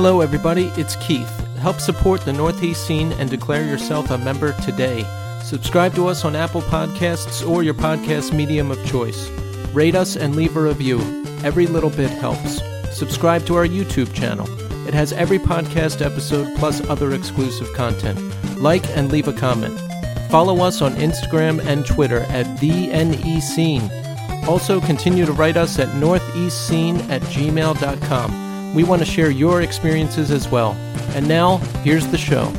Hello, everybody. It's Keith. Help support the Northeast scene and declare yourself a member today. Subscribe to us on Apple Podcasts or your podcast medium of choice. Rate us and leave a review. Every little bit helps. Subscribe to our YouTube channel. It has every podcast episode plus other exclusive content. Like and leave a comment. Follow us on Instagram and Twitter at the NE Scene. Also, continue to write us at northeastscene at gmail.com. We want to share your experiences as well. And now, here's the show.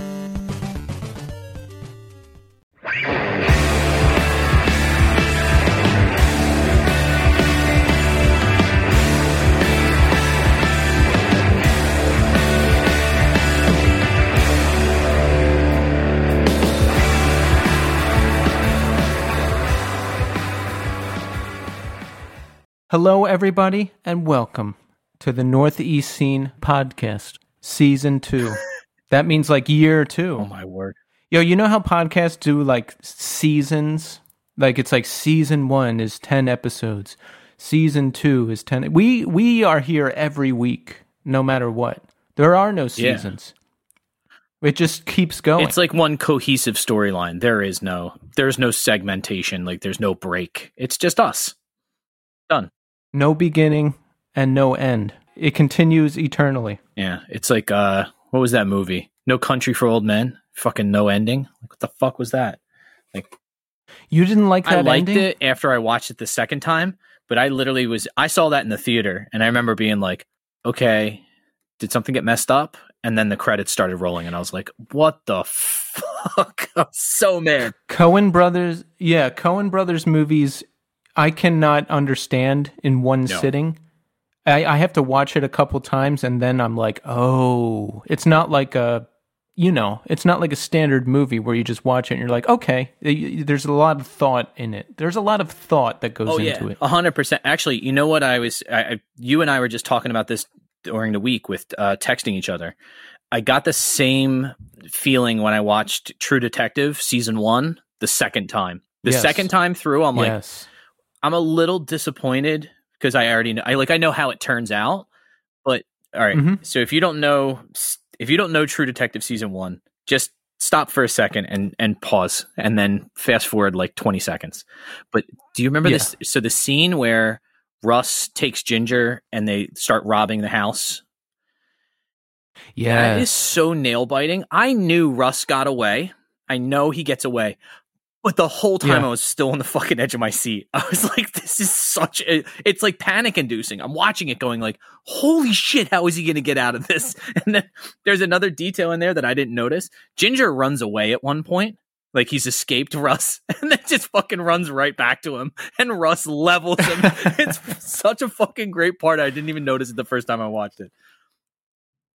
Hello, everybody, and welcome to the Northeast Scene Podcast, Season 2. that means like year two. Oh my word. Yo, you know how podcasts do like seasons? Like it's like season one is 10 episodes, season two is 10. We, we are here every week, no matter what. There are no Yeah. seasons. It just keeps going. It's like one cohesive storyline. There is no there's no segmentation, like there's no break. It's just us. Done. no beginning and no end. It continues eternally. Yeah. It's like uh what was that movie? No Country for Old Men? Fucking no ending? Like what the fuck was that? Like, you didn't like that. I liked ending? it after I watched it the second time, but I literally was I saw that in the theater and I remember being like, okay, did something get messed up? And then the credits started rolling and I was like, what the fuck? I'm so mad. Coen Brothers, yeah, Coen Brothers movies, I cannot understand in one No. sitting. I, I have to watch it a couple times and then I'm like, oh, it's not like a, you know, it's not like a standard movie where you just watch it and you're like, okay, there's a lot of thought in it. There's a lot of thought that goes Oh into yeah, it. a hundred percent. Actually, you know what? I was, I, I, you and I were just talking about this during the week with uh, texting each other. I got the same feeling when I watched True Detective season one the second time. The Yes. second time through, I'm like, yes. I'm a little disappointed because I already know. I like, I know how it turns out. But all right, Mhm. so if you don't know, if you don't know True Detective season one, just stop for a second and and pause, and then fast forward like 20 seconds. But do you remember Yeah. this? So the scene where Rust takes Ginger and they start robbing the house. Yeah. That is so nail biting. I knew Rust got away. I know he gets away. But the whole time Yeah. I was still on the fucking edge of my seat. I was like, this is such a it's like panic inducing. I'm watching it going like, holy shit, how is he gonna get out of this? And then there's another detail in there that I didn't notice. Ginger runs away at one point. Like he's escaped Rust and then just fucking runs right back to him and Rust levels him. it's such a fucking great part. I didn't even notice it the first time I watched it.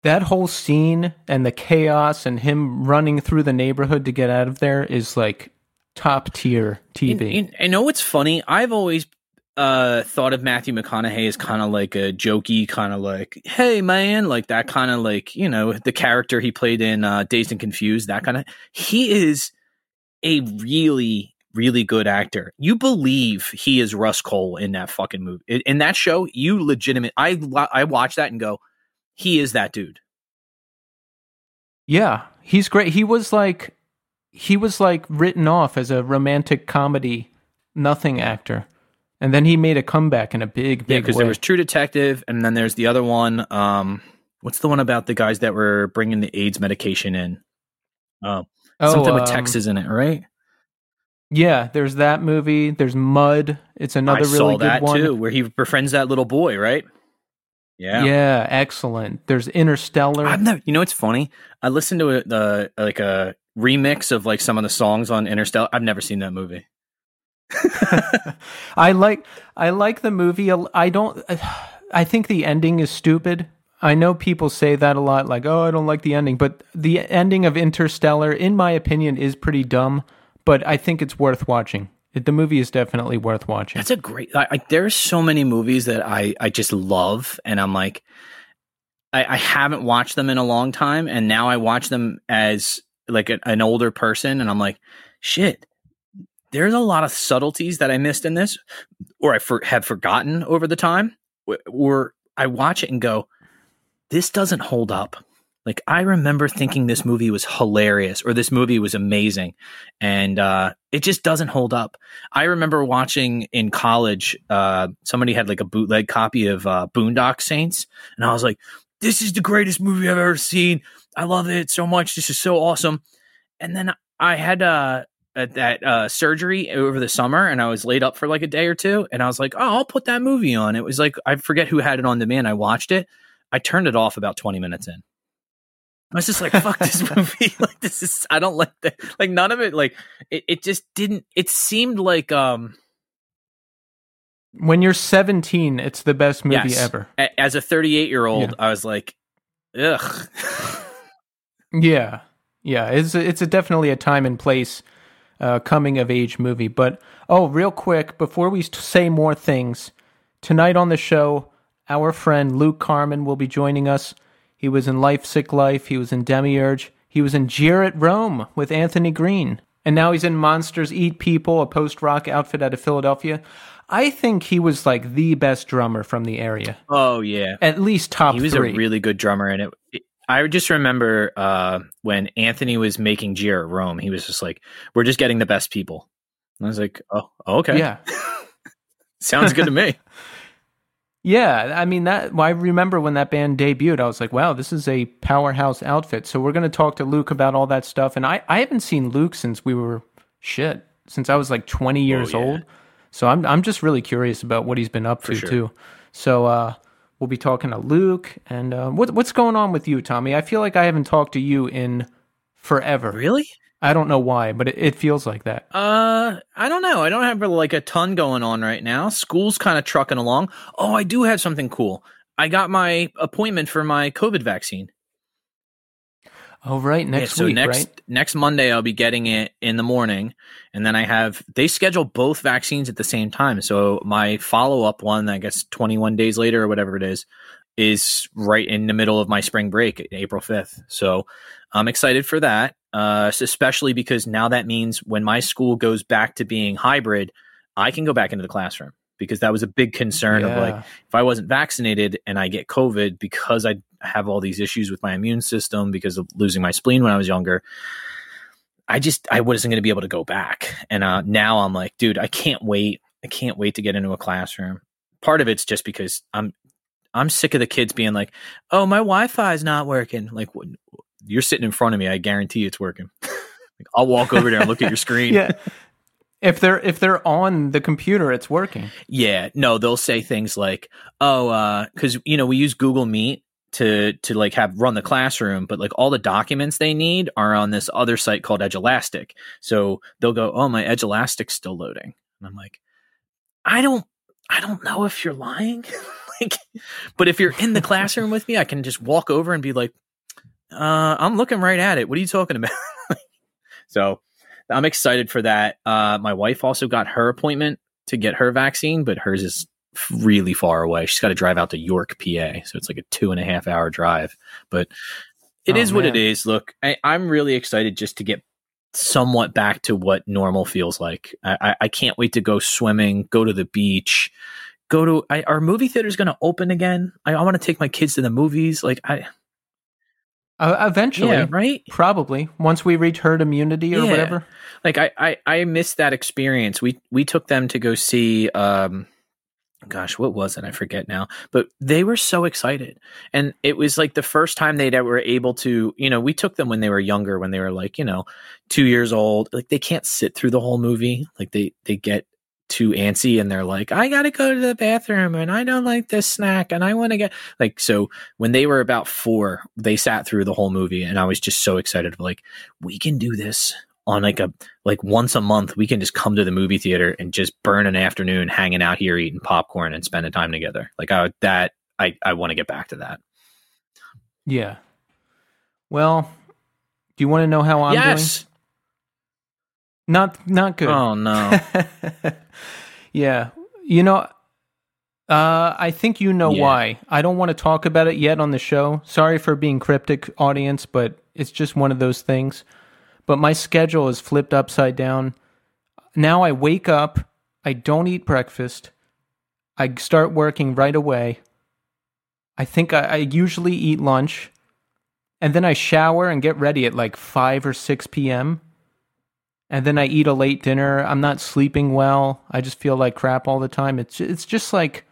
that whole scene and the chaos and him running through the neighborhood to get out of there is like top tier TV. And- and I know it's funny. I've always uh, thought of Matthew McConaughey as kind of like a jokey, kind of like, hey man, like that kind of like you know the character he played in uh, Dazed and Confused. That kind of he is a really really good actor. You believe he is Rust Cohle in that fucking movie in, in that show. You legitimate. I I watch that and go, he is that dude. Yeah, he's great. He was like he was like written off as a romantic comedy nothing actor. And then he made a comeback in a big, Yeah, big because way. there was True Detective, and then there's the other one. Um, what's the one about the guys that were bringing the AIDS medication in? Uh, Oh, something with um, Texas in it, right? Yeah, there's that movie. There's Mud. It's another I really saw good that one. too, where he befriends that little boy, right? Yeah. Yeah. excellent. There's Interstellar. I've never. You know, it's funny. I listened to a, the like a remix of like some of the songs on Interstellar. I've never seen that movie. I like I like the movie. a- I don't. I think the ending is stupid. I know people say that a lot, like, "Oh, I don't like the ending," but the ending of Interstellar, in my opinion, is pretty dumb. But I think it's worth watching. It, the movie is definitely worth watching. That's a great. I, I, there's so many movies that I I just love, and I'm like, I, I haven't watched them in a long time, and now I watch them as like a, an older person, and I'm like, shit. There's a lot of subtleties that I missed in this, or I for, have forgotten over the time, or I watch it and go, this doesn't hold up. Like I remember thinking this movie was hilarious or this movie was amazing, and uh, it just doesn't hold up. I remember watching in college. Uh, somebody had like a bootleg copy of uh, Boondock Saints, and I was like, "This is the greatest movie I've ever seen. I love it so much. This is so awesome." And then I had uh, that uh, surgery over the summer, and I was laid up for like a day or two, and I was like, "Oh, I'll put that movie on." It was like I forget who had it on demand. I watched it. I turned it off about twenty minutes in. I was just like, fuck this movie. like this is I don't like that. Like none of it like it, it just didn't it seemed like um when you're 17, it's the best movie yes, ever. a- As a 38 year old, I was like, ugh. Yeah, yeah, it's a, it's a definitely a time and place uh, coming of age movie. But oh, real quick before we say more things, tonight on the show, our friend Luke Carmen will be joining us. He was in Life Sick Life. He was in Demiurge. He was in Jeer at Rome with Anthony Green. And now he's in Monsters Eat People, a post rock outfit out of Philadelphia. I think he was like the best drummer from the area. Oh yeah, At least top he was three. a really good drummer, and it. it I just remember uh, when Anthony was making Jeer at Rome. He was just like, "We're just getting the best people." And I was like, "Oh, okay, Yeah. sounds good to me." Yeah, I mean that. Well, I remember when that band debuted, I was like, "Wow, this is a powerhouse outfit." So we're going to talk to Luke about all that stuff. And I, I haven't seen Luke since we were shit since I was like twenty years Oh, yeah. old. So I'm, I'm just really curious about what he's been up to sure. too. So uh, we'll be talking to Luke. And uh, what, what's going on with you, Tommy? I feel like I haven't talked to you in forever. really? I don't know why, but it, it feels like that. Uh, I don't know. I don't have like a ton going on right now. School's kind of trucking along. Oh, I do have something cool. I got my appointment for my COVID vaccine. Oh, right, next yeah, so week, next right? next Monday I'll be getting it in the morning, and then I have they schedule both vaccines at the same time. So my follow up one, I guess twenty one days later or whatever it is, is right in the middle of my spring break, April fifth. So I'm excited for that, uh, especially because now that means when my school goes back to being hybrid, I can go back into the classroom because that was a big concern of like if I wasn't vaccinated and I get COVID because I have all these issues with my immune system because of losing my spleen when I was younger, I just I wasn't going to be able to go back. And uh, now I'm like, dude, I can't wait. I can't wait to get into a classroom. Part of it's just because I'm I'm sick of the kids being like, "Oh, my Wi-Fi is not working." Like, you're sitting in front of me. I guarantee it's working. like, I'll walk over there and look at your screen. Yeah. If they're if they're on the computer, it's working. Yeah, no, they'll say things like, "Oh, uh, because you know we use Google Meet to to like have run the classroom, but like all the documents they need are on this other site called Edulastic. So they'll go, "Oh, my Edulastic's still loading," and I'm like, "I don't, I don't know if you're lying, like, but if you're in the classroom with me, I can just walk over and be like, uh, I'm looking right at it. What are you talking about?" so I'm excited for that. Uh, my wife also got her appointment to get her vaccine, but hers is really far away. She's got to drive out to York, PA, so it's like a two and a half hour drive. But it Oh, is what it is. Look, I, I'm really excited just to get somewhat back to what normal feels like. I, I, I can't wait to go swimming, go to the beach, go to. I, are movie theaters going to open again? I, I want to take my kids to the movies. Like I, Uh, eventually, yeah, right. probably once we reach herd immunity or Yeah. whatever. like I, I I missed that experience. We we took them to go see um gosh, what was it? I forget now. But they were so excited. And it was like the first time they'd ever able to, you know, we took them when they were younger, when they were like, you know, two years old. Like they can't sit through the whole movie. Like they they get too antsy and they're like, I gotta go to the bathroom and I don't like this snack and I wanna get like so when they were about four, they sat through the whole movie and I was just so excited like, we can do this on like a like once a month we can just come to the movie theater and just burn an afternoon hanging out here eating popcorn and spending time together like I, that i i want to get back to that Yeah. Well, do you want to know how I'm yes doing? Not not good. oh no yeah. You know, uh, I think you know Yeah. why. I don't want to talk about it yet on the show. Sorry for being cryptic, audience, but it's just one of those things. But my schedule is flipped upside down. Now I wake up, I don't eat breakfast, I start working right away, I think I, I usually eat lunch, and then I shower and get ready at like five or six p.m. And then I eat a late dinner. I'm not sleeping well. I just feel like crap all the time. It's it's just like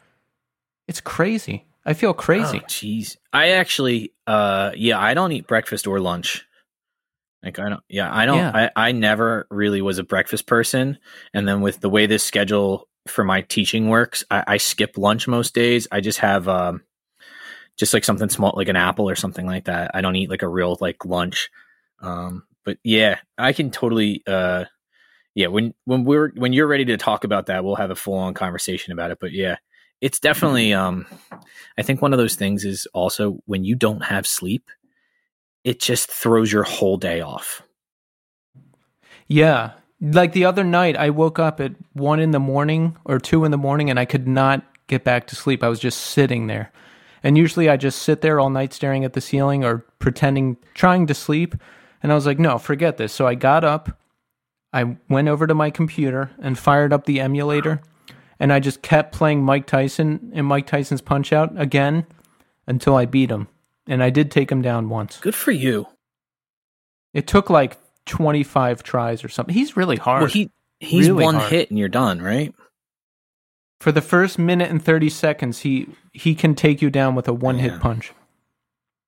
it's crazy. I feel crazy. Oh, jeez. I actually, uh, yeah, I don't eat breakfast or lunch. Like I don't, yeah, I don't, Yeah. I, I never really was a breakfast person. And then with the way this schedule for my teaching works, I, I skip lunch most days. I just have, um, just like something small, like an apple or something like that. I don't eat like a real like lunch. Um, but yeah, I can totally, uh, yeah, when, when we're, when you're ready to talk about that, we'll have a full on conversation about it. But yeah, it's definitely, um, I think one of those things is also when you don't have sleep, it just throws your whole day off. Yeah. Like the other night, I woke up at one in the morning or two in the morning and I could not get back to sleep. I was just sitting there. And usually I just sit there all night staring at the ceiling or pretending, trying to sleep. And I was like, no, forget this. So I got up, I went over to my computer and fired up the emulator. And I just kept playing Mike Tyson and Mike Tyson's Punch Out again until I beat him. And I did take him down once. Good for you. It took like 25 tries or something. He's really hard. Well, he he's Really one hard. hit and you're done, right? for the first minute and 30 seconds he he can take you down with a one hit Yeah. punch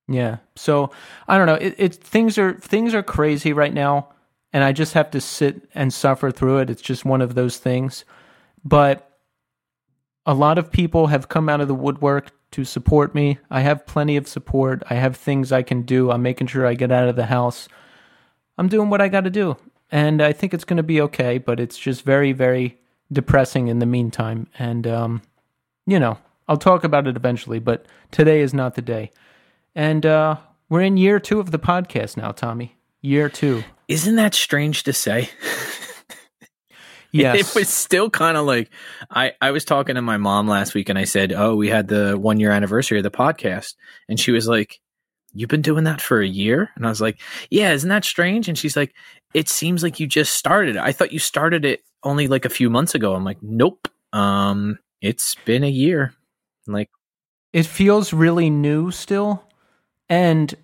yeah. So i don't know. It, it things are things are crazy right now and i just have to sit and suffer through it. It's just one of those things. But a lot of people have come out of the woodwork to support me. I have plenty of support. I have things i can do. I'm making sure i get out of the house. I'm doing what i got to do. And i think it's going to be okay but it's just very very depressing in the meantime. And, um, you know, I'll talk about it eventually, but today is not the day. And uh, we're in year two of the podcast now, Tommy. Year two. Isn't that strange to say? Yes. It was still kind of like I, I was talking to my mom last week and I said, Oh, we had the one year anniversary of the podcast. And she was like, You've been doing that for a year? And I was like, Yeah, isn't that strange? And she's like, It seems like you just started. it. I thought you started it only like a few months ago. I'm like, Nope. Um, it's been a year. Like, it feels really new still. And,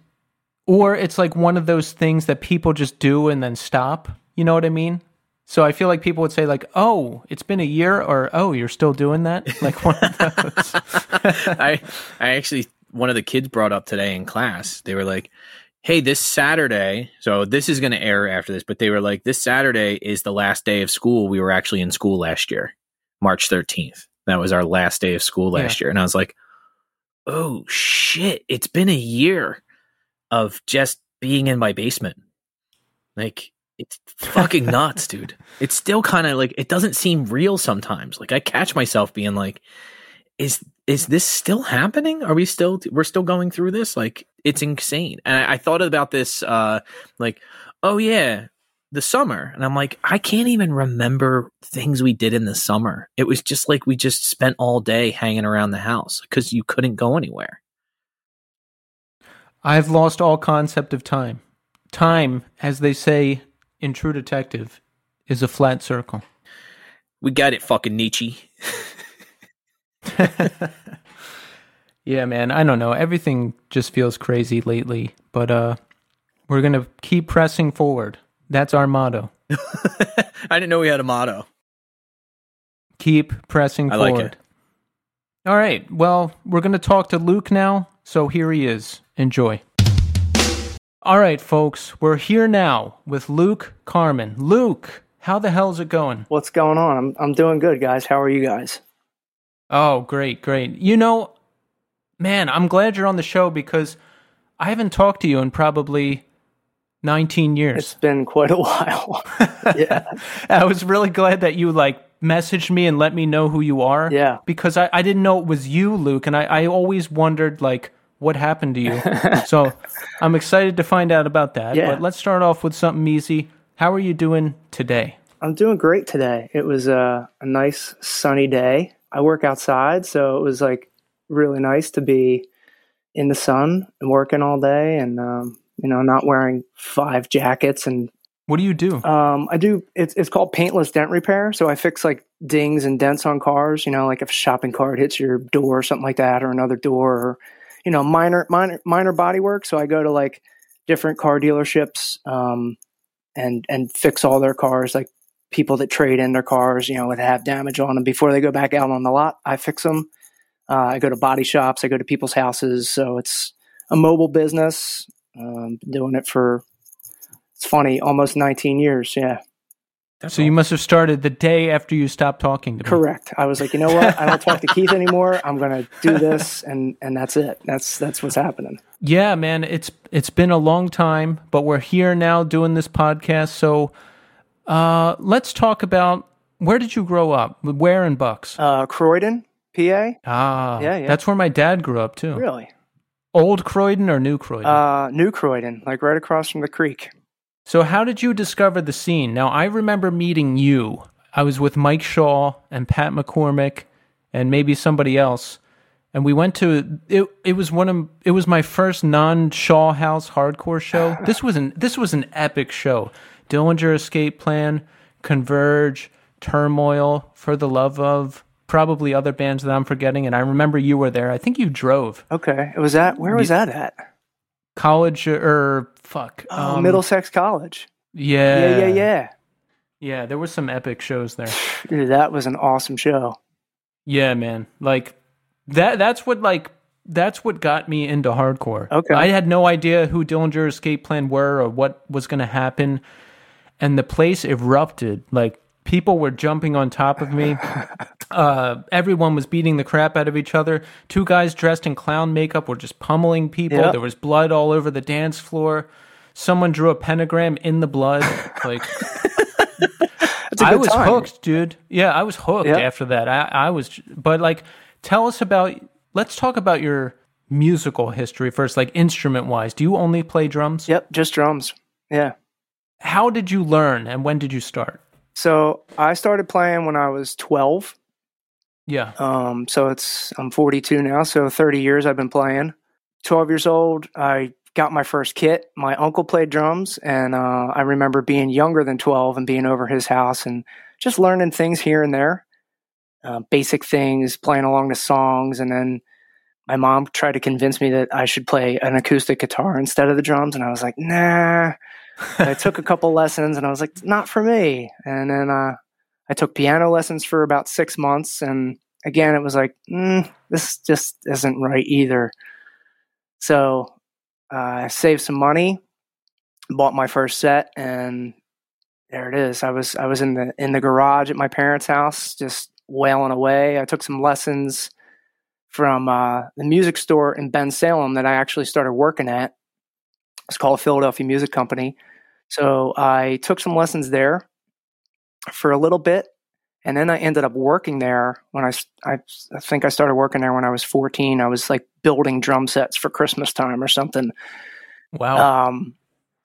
or it's like one of those things that people just do and then stop. You know what I mean? So I feel like people would say like, "Oh, it's been a year," or "Oh, you're still doing that." Like one of those. I I actually one of the kids brought up today in class. They were like, "Hey, this Saturday, so this is going to air after this, but they were like, this Saturday is the last day of school. We were actually in school last year, March 13th. That was our last day of school last year." And I was like, "Oh shit, it's been a year of just being in my basement." Like it's fucking nuts, dude. It's still kind of like it doesn't seem real sometimes. Like I catch myself being like, is is this still happening? Are we still we're still going through this? Like it's insane. And I, I thought about this uh like, oh yeah, the summer. And I'm like, I can't even remember things we did in the summer. It was just like we just spent all day hanging around the house because you couldn't go anywhere. I've lost all concept of time. Time, as they say in True Detective, is a flat circle. We got it, fucking Nietzsche. Yeah, man, I don't know. Everything just feels crazy lately, but uh we're going to keep pressing forward. That's our motto. I didn't know we had a motto. Keep pressing I like forward. it. All right. Well, we're going to talk to Luke now. So here he is. Enjoy. All right, folks. We're here now with Luke Carmen. Luke, how the hell's it going? What's going on? I'm I'm doing good, guys. How are you guys? Oh, great, great. You know, man, I'm glad you're on the show because I haven't talked to you in probably 19 years. It's been quite a while. yeah. I was really glad that you like messaged me and let me know who you are. Yeah. Because I, I didn't know it was you, Luke, and I, I always wondered like what happened to you. so I'm excited to find out about that. Yeah. But let's start off with something easy. How are you doing today? I'm doing great today. It was a, a nice sunny day. I work outside, so it was like really nice to be in the sun and working all day and um, you know, not wearing five jackets and What do you do? um, I do it's it's called paintless dent repair. So I fix like dings and dents on cars, you know, like if a shopping cart hits your door or something like that or another door or you know minor minor minor body work. So I go to like different car dealerships um, and and fix all their cars, like people that trade in their cars, you know, that have damage on them before they go back out on the lot. I fix them. Uh, I go to body shops. I go to people's houses. So it's a mobile business. Um, doing it for it's funny, almost 19 years. Yeah. That's so you must have started the day after you stopped talking to me. Correct. I was like, you know what? I don't talk to Keith anymore. I'm going to do this, and and that's it. That's that's what's happening. Yeah, man. It's it's been a long time, but we're here now doing this podcast. So, uh, let's talk about where did you grow up? Where in Bucks? Uh, Croydon, PA. Ah, yeah, yeah. That's where my dad grew up too. Really? Old Croydon or New Croydon? Uh, New Croydon, like right across from the creek. So, how did you discover the scene? Now, I remember meeting you. I was with Mike Shaw and Pat McCormick and maybe somebody else. And we went to it. It was one of it was my first non Shaw House hardcore show. This was an this was an epic show. Dillinger Escape Plan, Converge, Turmoil, For the Love of, probably other bands that I'm forgetting. And I remember you were there. I think you drove. Okay, it was that. Where was that at? College or fuck? Oh, um, Middlesex College. Yeah, yeah, yeah, yeah. Yeah, there were some epic shows there. Dude, that was an awesome show. Yeah, man. Like that. That's what like that's what got me into hardcore. Okay. I had no idea who Dillinger Escape Plan were or what was going to happen, and the place erupted. Like people were jumping on top of me. Uh, everyone was beating the crap out of each other. Two guys dressed in clown makeup were just pummeling people. Yep. There was blood all over the dance floor. Someone drew a pentagram in the blood. Like I was time. hooked, dude. Yeah, I was hooked Yep. after that. I, I was, but like, tell us about. Let's talk about your musical history first, like instrument wise. Do you only play drums? Yep, just drums. Yeah. How did you learn, and when did you start? So I started playing when I was 12. Yeah. Um, so it's I'm 42 now, so 30 years I've been playing. 12 years old, I got my first kit. My uncle played drums, and uh, I remember being younger than 12 and being over his house and just learning things here and there, uh, basic things, playing along the songs, and then my mom tried to convince me that I should play an acoustic guitar instead of the drums, and I was like, nah. I took a couple lessons, and I was like, not for me. And then uh, I took piano lessons for about six months, and again, it was like, mm, this just isn't right either. So uh, I saved some money, bought my first set, and there it is. I was I was in the in the garage at my parents' house, just wailing away. I took some lessons from uh, the music store in Bensalem that I actually started working at. It's called Philadelphia Music Company. So I took some lessons there for a little bit, and then I ended up working there when I, I, I think I started working there when I was 14. I was like building drum sets for Christmas time or something. Wow. Um,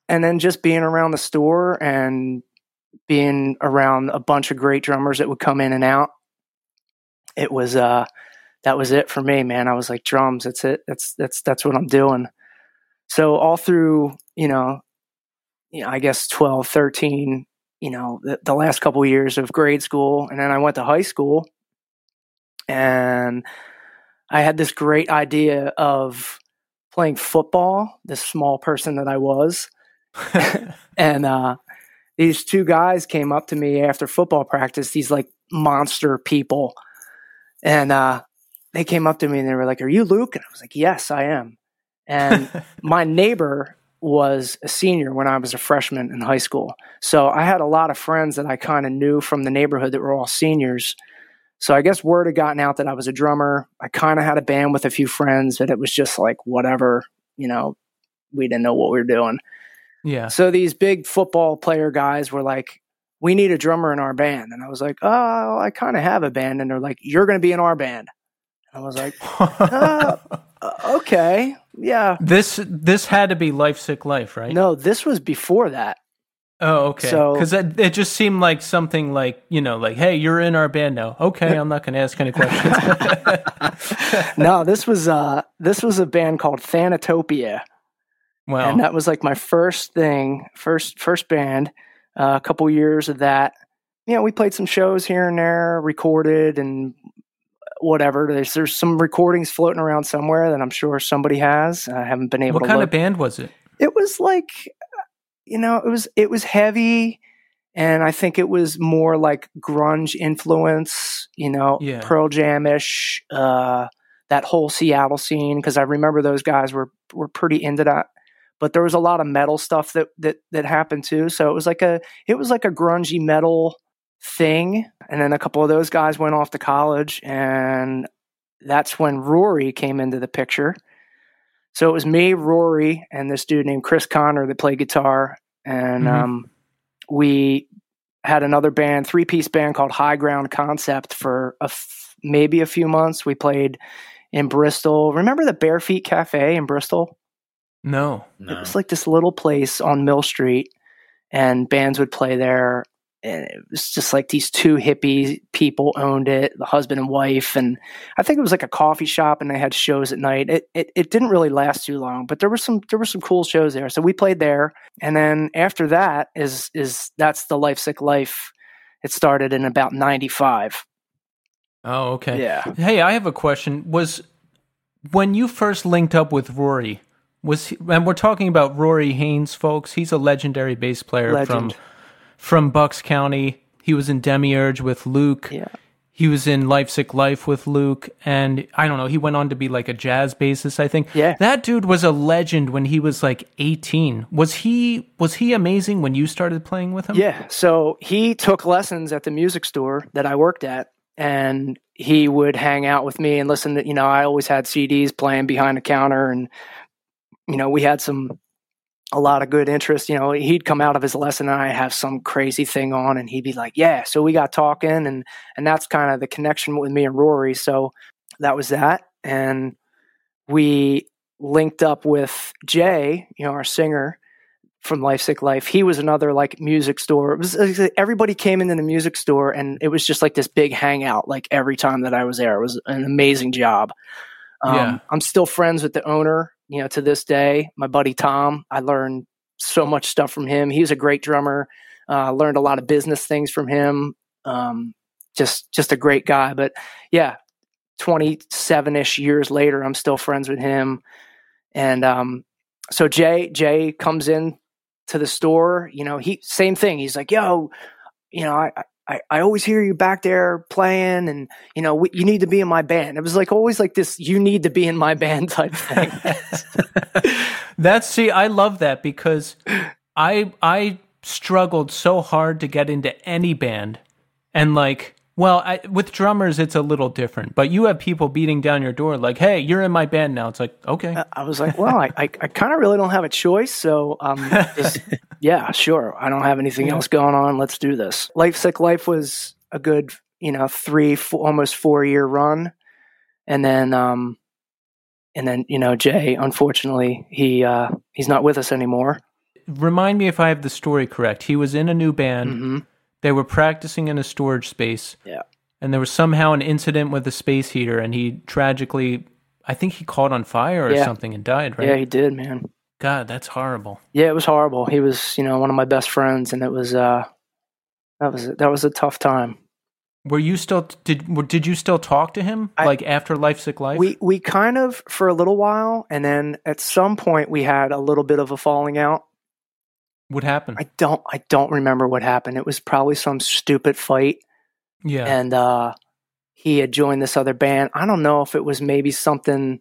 and then just being around the store and being around a bunch of great drummers that would come in and out. It was uh that was it for me, man. I was like drums, that's it. That's that's that's what I'm doing. So all through, you know, you know, I guess 12, 13, you know, the, the last couple of years of grade school and then I went to high school and I had this great idea of playing football, this small person that I was. and uh, these two guys came up to me after football practice, these like monster people. And uh, they came up to me and they were like, Are you Luke? And I was like, Yes, I am. And my neighbor was a senior when I was a freshman in high school. So I had a lot of friends that I kind of knew from the neighborhood that were all seniors. So I guess word had gotten out that I was a drummer. I kind of had a band with a few friends, but it was just like whatever, you know, we didn't know what we were doing. yeah. So these big football player guys were like, "We need a drummer in our band," and I was like, "Oh, I kind of have a band," and they're like, "You're going to be in our band." I was like, uh, "Okay, yeah." this this had to be Life Sick Life, right? No, this was before that. Oh, okay. So- Because it, it just seemed like something like you know, like, hey, you're in our band now. Okay, I'm not going to ask any questions. No, this was uh, this was a band called Thanatopia. wow. and that was like my first thing, first first band. Uh, a couple years of that. You know, we played some shows here and there, recorded, and whatever. There's there's some recordings floating around somewhere that I'm sure somebody has. I haven't been able to What to kind look. of band was it? it was like you know it was it was heavy and i think it was more like grunge influence you know Yeah. pearl jam-ish uh that whole seattle scene because i remember those guys were were pretty into that but there was a lot of metal stuff that that that happened too so it was like a it was like a grungy metal thing and then a couple of those guys went off to college and that's when rory came into the picture so it was me, Rory, and this dude named Chris Connor that played guitar, and Mhm. um, we had another band, three piece band called High Ground Concept for a f- maybe a few months. We played in Bristol. Remember the Bare Feet Cafe in Bristol? No. It was like this little place on Mill Street, and bands would play there. And it was just like these two hippie people owned it, the husband and wife, and I think it was like a coffee shop, and they had shows at night. It it, it didn't really last too long, but there were some there were some cool shows there. So we played there, and then after that is is that's the Life Sick Life. It started in about ninety five. Oh, okay. Yeah. Hey, I have a question. Was when you first linked up with Rory, was he, and we're talking about Rory Haynes, folks. He's a legendary bass player Legend. from from Bucks County. He was in Demiurge with Luke. Yeah. He was in Life Sick Life with Luke, and I don't know. He went on to be like a jazz bassist, I think. Yeah. that dude was a legend when he was like eighteen. Was he was he amazing when you started playing with him? Yeah. So he took lessons at the music store that I worked at, and he would hang out with me and listen to, you know, I always had CDs playing behind the counter, and, you know, we had some, a lot of good interest. You know, he'd come out of his lesson and I'd have some crazy thing on, and he'd be like, yeah. So we got talking, and, and that's kind of the connection with me and Rory. So that was that. And we linked up with Jay, you know, our singer from Life Sick Life. He was another like music store. It was everybody came into the music store and it was just like this big hangout like every time that I was there. It was an amazing job. Um, Yeah. I'm still friends with the owner, you know, to this day. My buddy Tom, I learned so much stuff from him. He was a great drummer. Uh, learned a lot of business things from him. Um, just just a great guy. But yeah, 27 ish years later, I'm still friends with him. And um, so Jay Jay comes in to the store. You know, he same thing. He's like, "Yo, you know, I." I, I always hear you back there playing and you know we, you need to be in my band. It was like always like this you need to be in my band type thing. That's see, I love that because I I struggled so hard to get into any band, and like, well, I, with drummers it's a little different. But you have people beating down your door like, "Hey, you're in my band now." It's like, okay, I was like, well, I, I, I kind of really don't have a choice. So, um, just, yeah, sure. I don't have anything else going on. Let's do this. Life Sick Life was a good, you know, three, four, almost four year run. And then, um, and then, you know, Jay, unfortunately, he, uh, he's not with us anymore. remind me if I have the story correct. He was in a new band. hmm They were practicing in a storage space. Yeah. And there was somehow an incident with the space heater, and he tragically, I think he caught on fire or Yeah. something and died. Right? Yeah, he did, man. God, that's horrible. Yeah, it was horrible. He was, you know, one of my best friends and it was, uh, that was, that was a tough time. Were you still did? Did you still talk to him I- like after Life Sick Life? We we kind of for a little while, and then at some point we had a little bit of a falling out. What happened? I don't I don't remember what happened. It was probably some stupid fight, yeah. and uh, he had joined this other band. I don't know if it was maybe something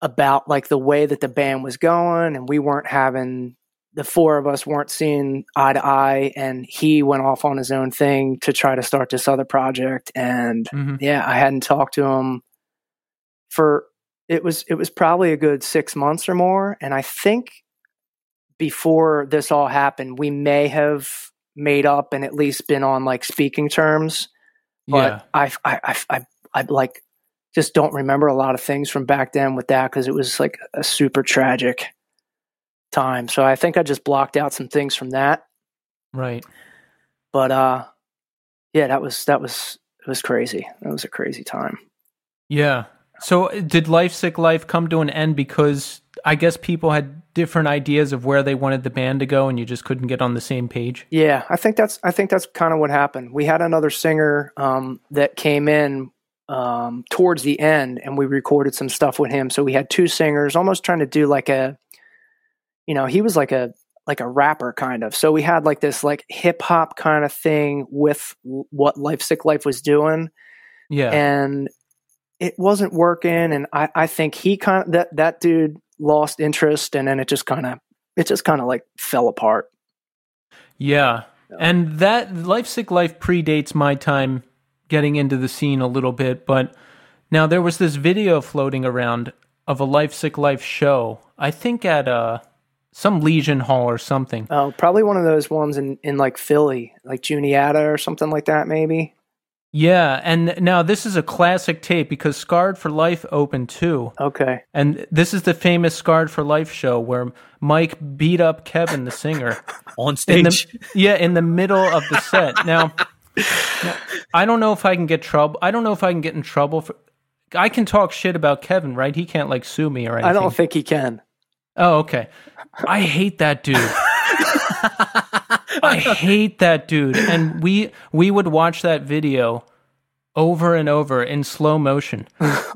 about like the way that the band was going, and we weren't having the four of us weren't seeing eye to eye, and he went off on his own thing to try to start this other project, and Mhm. yeah, I hadn't talked to him for it was it was probably a good six months or more, and I think before this all happened, we may have made up and at least been on like speaking terms. But yeah. I, I, I, I, I like just don't remember a lot of things from back then with that because it was like a super tragic time. So I think I just blocked out some things from that. Right. But uh, yeah, that was that was it was crazy. That was a crazy time. Yeah. So did Life Sick Life come to an end because I guess people had different ideas of where they wanted the band to go and you just couldn't get on the same page? Yeah, I think that's I think that's kind of what happened. We had another singer um, that came in um, towards the end, and we recorded some stuff with him. So we had two singers, almost trying to do like a, you know, he was like a like a rapper kind of. So we had like this like hip hop kind of thing with what Life Sick Life was doing, Yeah. and it wasn't working. And I I think he kind of that that dude lost interest, and then it just kind of it just kind of like fell apart. Yeah. And that Life Sick Life predates my time getting into the scene a little bit, but now there was this video floating around of a Life Sick Life show. I think at uh some Legion Hall or something. Oh, probably one of those ones in, in like Philly, like Juniata or something like that, maybe. Yeah, and now this is a classic tape because Scarred for Life opened too. Okay. And this is the famous Scarred for Life show where Mike beat up Kevin the singer. on in stage. the yeah in the middle of the set now, now, i don't know if i can get trouble i don't know if i can get in trouble for i can talk shit about kevin right he can't like sue me or anything I don't think he can. oh okay i hate that dude i hate that dude. And we we would watch that video over and over in slow motion.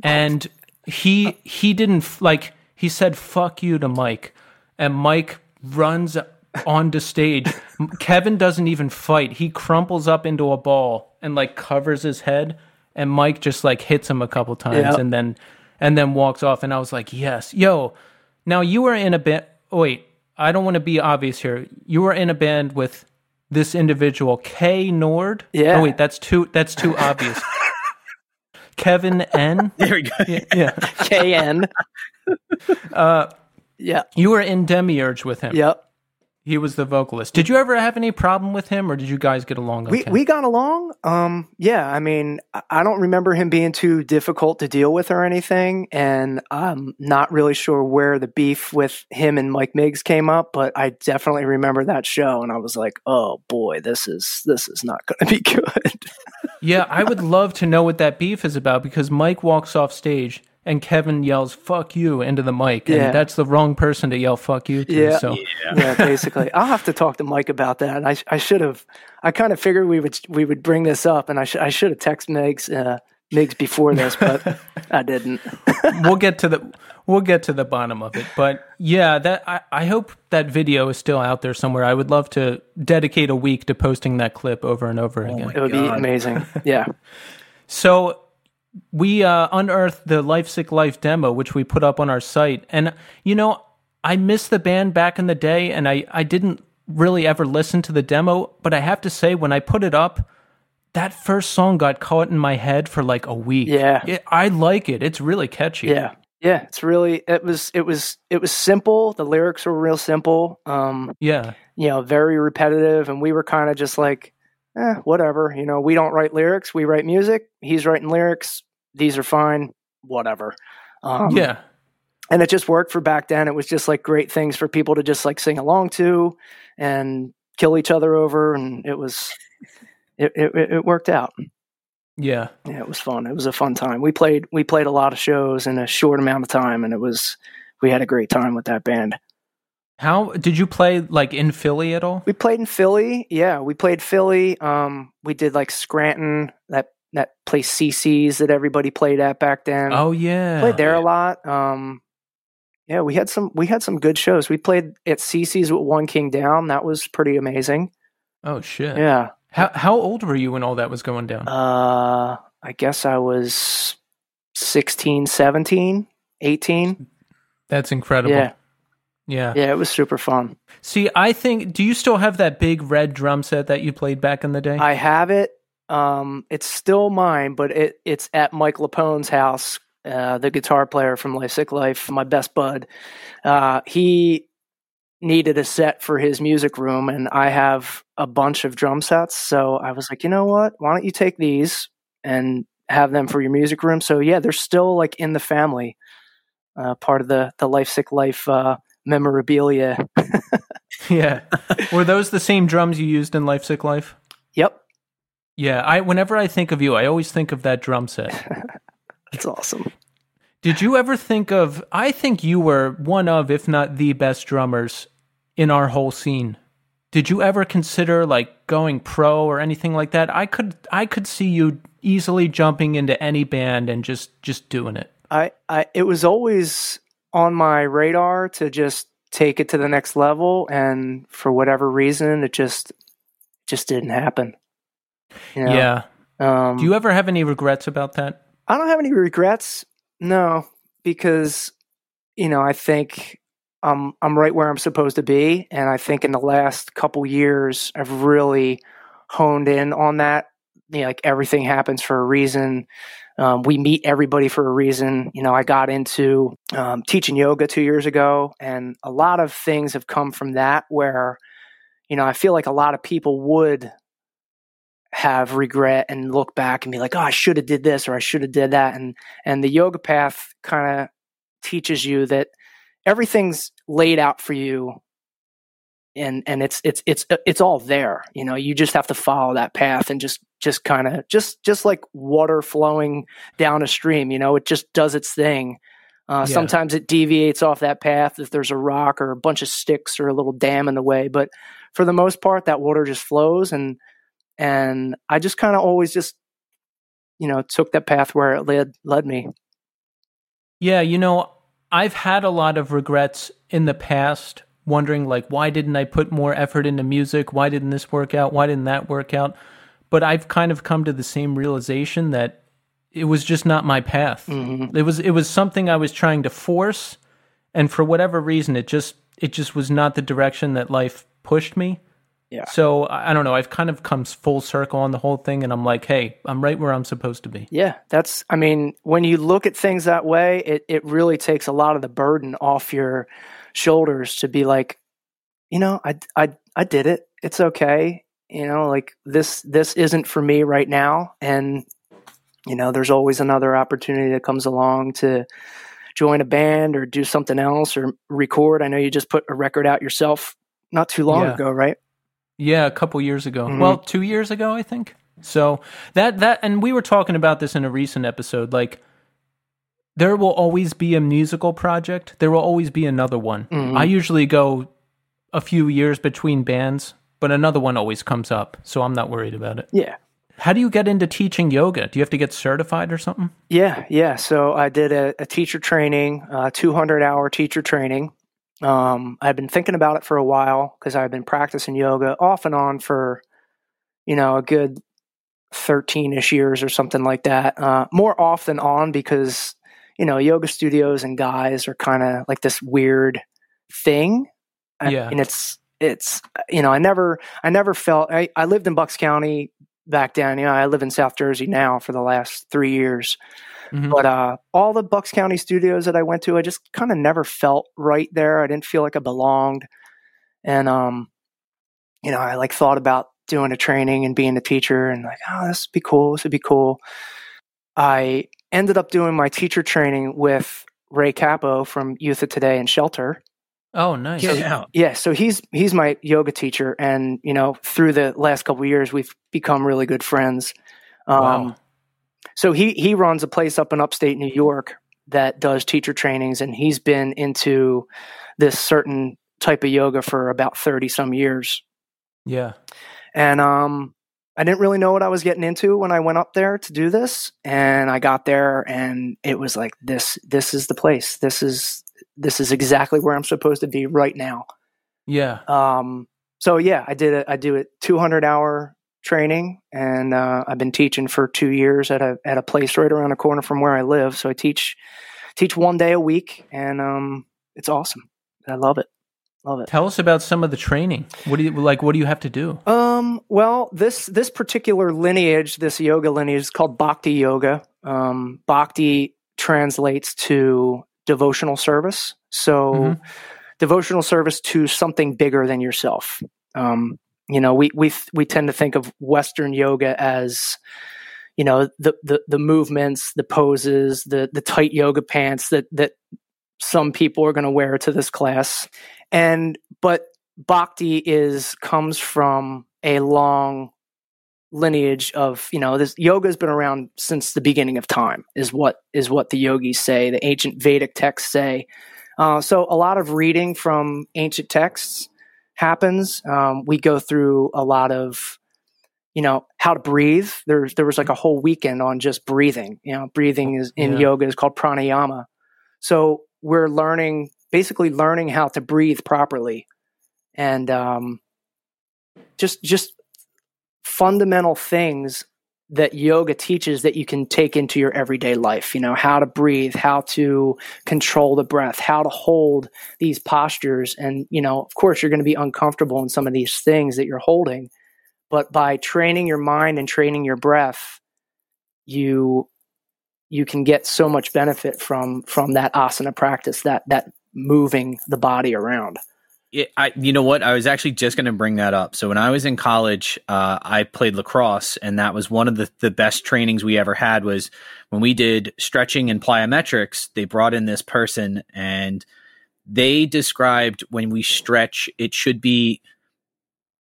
And he he didn't like he said fuck you to mike. And mike runs onto stage. Kevin doesn't even fight. He crumples up into a ball and like covers his head. And mike just like hits him a couple times Yeah. and then and then walks off. And i was like yes. Yo now you were in a band oh, wait i don't want to be obvious here you were in a band with this individual k nord Yeah. oh wait that's too that's too obvious kevin n there we go. yeah KN. uh yeah. you were in demiurge with him Yep. He was the vocalist. Did you ever have any problem with him, or did you guys get along okay? We we got along. Um yeah, I mean, I- don't remember him being too difficult to deal with or anything, and I'm not really sure where the beef with him and Mike Miggs came up, but I definitely remember that show and I was like, "Oh boy, this is this is not going to be good." yeah, I would love to know what that beef is about because Mike walks off stage and Kevin yells "fuck you" into the mic, and Yeah. that's the wrong person to yell "fuck you" to. Yeah. So yeah, basically. I'll have to talk to Mike about that. I I should have I kind of figured we would we would bring this up and I should I should have texted Miggs uh Miggs before this, but I didn't. we'll get to the we'll get to the bottom of it. But yeah, that I, I hope that video is still out there somewhere. I would love to dedicate a week to posting that clip over and over again. It would be amazing. Yeah. So we uh, unearthed the Life Sick Life demo, which we put up on our site. And, you know, I missed the band back in the day and I, I didn't really ever listen to the demo. But I have to say, when I put it up, that first song got caught in my head for like a week. Yeah. It- I like it. It's really catchy. Yeah. Yeah. It's really it was it was it was simple. The lyrics were real simple. Um, Yeah. you know, very repetitive and we were kind of just like, eh, whatever. You know, we don't write lyrics, we write music. He's writing lyrics. These are fine. Whatever. Um, yeah. and it just worked for back then. It was just like great things for people to just like sing along to and kill each other over, and it was it it, it worked out. Yeah. Yeah, it was fun. It was a fun time. We played we played a lot of shows in a short amount of time, and it was we had a great time with that band. How did you play like in Philly at all? We played in Philly. Yeah, we played Philly. Um, we did like Scranton, that that place CC's that everybody played at back then. Oh yeah. played there a lot. Um, yeah, we had some we had some good shows. We played at CC's with One King Down. That was pretty amazing. Oh shit. Yeah. How how old were you when all that was going down? Uh, I guess I was 16, 17, 18. That's incredible. Yeah. Yeah. Yeah, it was super fun. See, I think do you still have that big red drum set that you played back in the day? I have it. Um, it's still mine, but it it's at Mike Lapone's house. Uh, the guitar player from Life Sick Life, my best bud. Uh, he needed a set for his music room, and I have a bunch of drum sets. So I was like, you know what? Why don't you take these and have them for your music room? So yeah, they're still like in the family, uh, part of the the Life Sick Life uh, memorabilia. yeah. Were those the same drums you used in Life Sick Life? Yeah, I whenever I think of you, I always think of that drum set. that's awesome. Did you ever think of I think you were one of if not the best drummers in our whole scene. Did you ever consider like going pro or anything like that? I could I could see you easily jumping into any band and just just doing it? I, I it was always on my radar to just take it to the next level and for whatever reason it just just didn't happen. You know? Yeah. Um, Do you ever have any regrets about that? I don't have any regrets. No, because you know, I think I'm I'm right where I'm supposed to be and I think in the last couple years I've really honed in on that. You know, like everything happens for a reason. Um, we meet everybody for a reason. You know, I got into um, teaching yoga two years ago, and a lot of things have come from that where, you know, I feel like a lot of people would have regret and look back and be like, oh, I should have did this or I should have did that. And and the yoga path kind of teaches you that everything's laid out for you and and it's it's it's it's all there you know you just have to follow that path and just just kind of just just like water flowing down a stream you know it just does its thing uh, yeah. sometimes it deviates off that path if there's a rock or a bunch of sticks or a little dam in the way but for the most part that water just flows and and i just kind of always just you know took that path where it led led me yeah you know i've had a lot of regrets in the past wondering like why didn't I put more effort into music? Why didn't this work out? Why didn't that work out? But I've kind of come to the same realization that it was just not my path. Mm-hmm. It was it was something I was trying to force and for whatever reason it just it just was not the direction that life pushed me. Yeah. So I don't know. I've kind of come full circle on the whole thing, and I'm like, hey, I'm right where I'm supposed to be. Yeah, that's. I mean, when you look at things that way, it it really takes a lot of the burden off your shoulders to be like, you know, I, I, I did it. It's okay. You know, like this, this isn't for me right now. And, you know, there's always another opportunity that comes along to join a band or do something else or record. I know you just put a record out yourself not too long yeah. ago, right? Yeah, a couple years ago. Mm-hmm. Well, two years ago, I think. So that that and we were talking about this in a recent episode. Like there will always be a musical project. There will always be another one. Mm-hmm. I usually go a few years between bands, but another one always comes up, so I'm not worried about it. Yeah. How do you get into teaching yoga? Do you have to get certified or something? Yeah, yeah. So I did a, a teacher training, a 200 hour teacher training. Um, I've been thinking about it for a while because I've been practicing yoga off and on for, you know, a good 13 ish years or something like that. Uh, more off than on because you know, yoga studios and guys are kind of like this weird thing. Yeah. And it's, it's, you know, I never, I never felt, I, I lived in Bucks County back then. You know, I live in South Jersey now for the last three years. Mm-hmm. But uh, all the Bucks County studios that I went to, I just kind of never felt right there. I didn't feel like I belonged. And, um, you know, I like thought about doing a training and being a teacher and like, oh, this would be cool. This would be cool. I ended up doing my teacher training with Ray Cappo from Youth of Today and Shelter. Oh, nice. Yeah, yeah. So he's he's my yoga teacher, and you know, through the last couple years, we've become really good friends. Um, wow. So he he runs a place up in upstate New York that does teacher trainings, and he's been into this certain type of yoga for about thirty some years. Yeah. And um, I didn't really know what I was getting into when I went up there to do this. And I got there and it was like this this is the place. This is this is exactly where I'm supposed to be right now. Yeah. Um so yeah, I did it I do it 200 hour training and uh, I've been teaching for 2 years at a at a place right around the corner from where I live. So I teach teach one day a week and um it's awesome. I love it. Love it. Tell us about some of the training. What do you like? What do you have to do? Um, well, this this particular lineage, this yoga lineage, is called Bhakti Yoga. Um, Bhakti translates to devotional service. So, mm-hmm. devotional service to something bigger than yourself. Um, you know, we we we tend to think of Western yoga as you know the the the movements, the poses, the the tight yoga pants that that some people are going to wear to this class. And but bhakti is comes from a long lineage of you know this yoga has been around since the beginning of time is what is what the yogis say the ancient vedic texts say. Uh, so a lot of reading from ancient texts happens um, we go through a lot of you know how to breathe. There's there was like a whole weekend on just breathing. You know, breathing is in Yeah. yoga is called pranayama. So we're learning basically learning how to breathe properly, and um, just just fundamental things that yoga teaches that you can take into your everyday life. You know, how to breathe, how to control the breath, how to hold these postures. And, you know, of course, you're going to be uncomfortable in some of these things that you're holding. But by training your mind and training your breath, you you can get so much benefit from from that asana practice that that moving the body around I, you know what? I was actually just going to bring that up. So when I was in college, uh, I played lacrosse, and that was one of the, the best trainings we ever had. Was when we did stretching and plyometrics. They brought in this person, and they described when we stretch, it should be,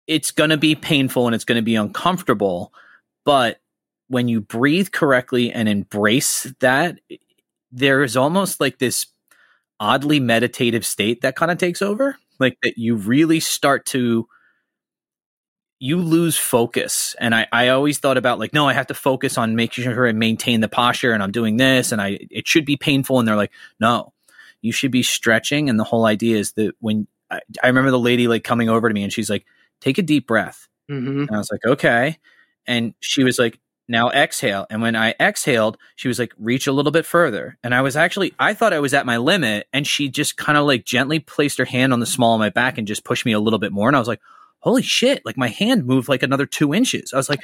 it's going to be painful and it's going to be uncomfortable, but when you breathe correctly and embrace that, there is almost like this oddly meditative state that kind of takes over like that you really start to you lose focus and I, I always thought about like no i have to focus on making sure i maintain the posture and i'm doing this and i it should be painful and they're like no you should be stretching and the whole idea is that when i, I remember the lady like coming over to me and she's like take a deep breath mm-hmm. and I was like, okay. And she was like, now exhale. And when I exhaled, she was like, reach a little bit further. And I was actually, I thought I was at my limit. And she just kind of like gently placed her hand on the small of my back and just pushed me a little bit more. And I was like, holy shit. Like my hand moved like another two inches. I was like,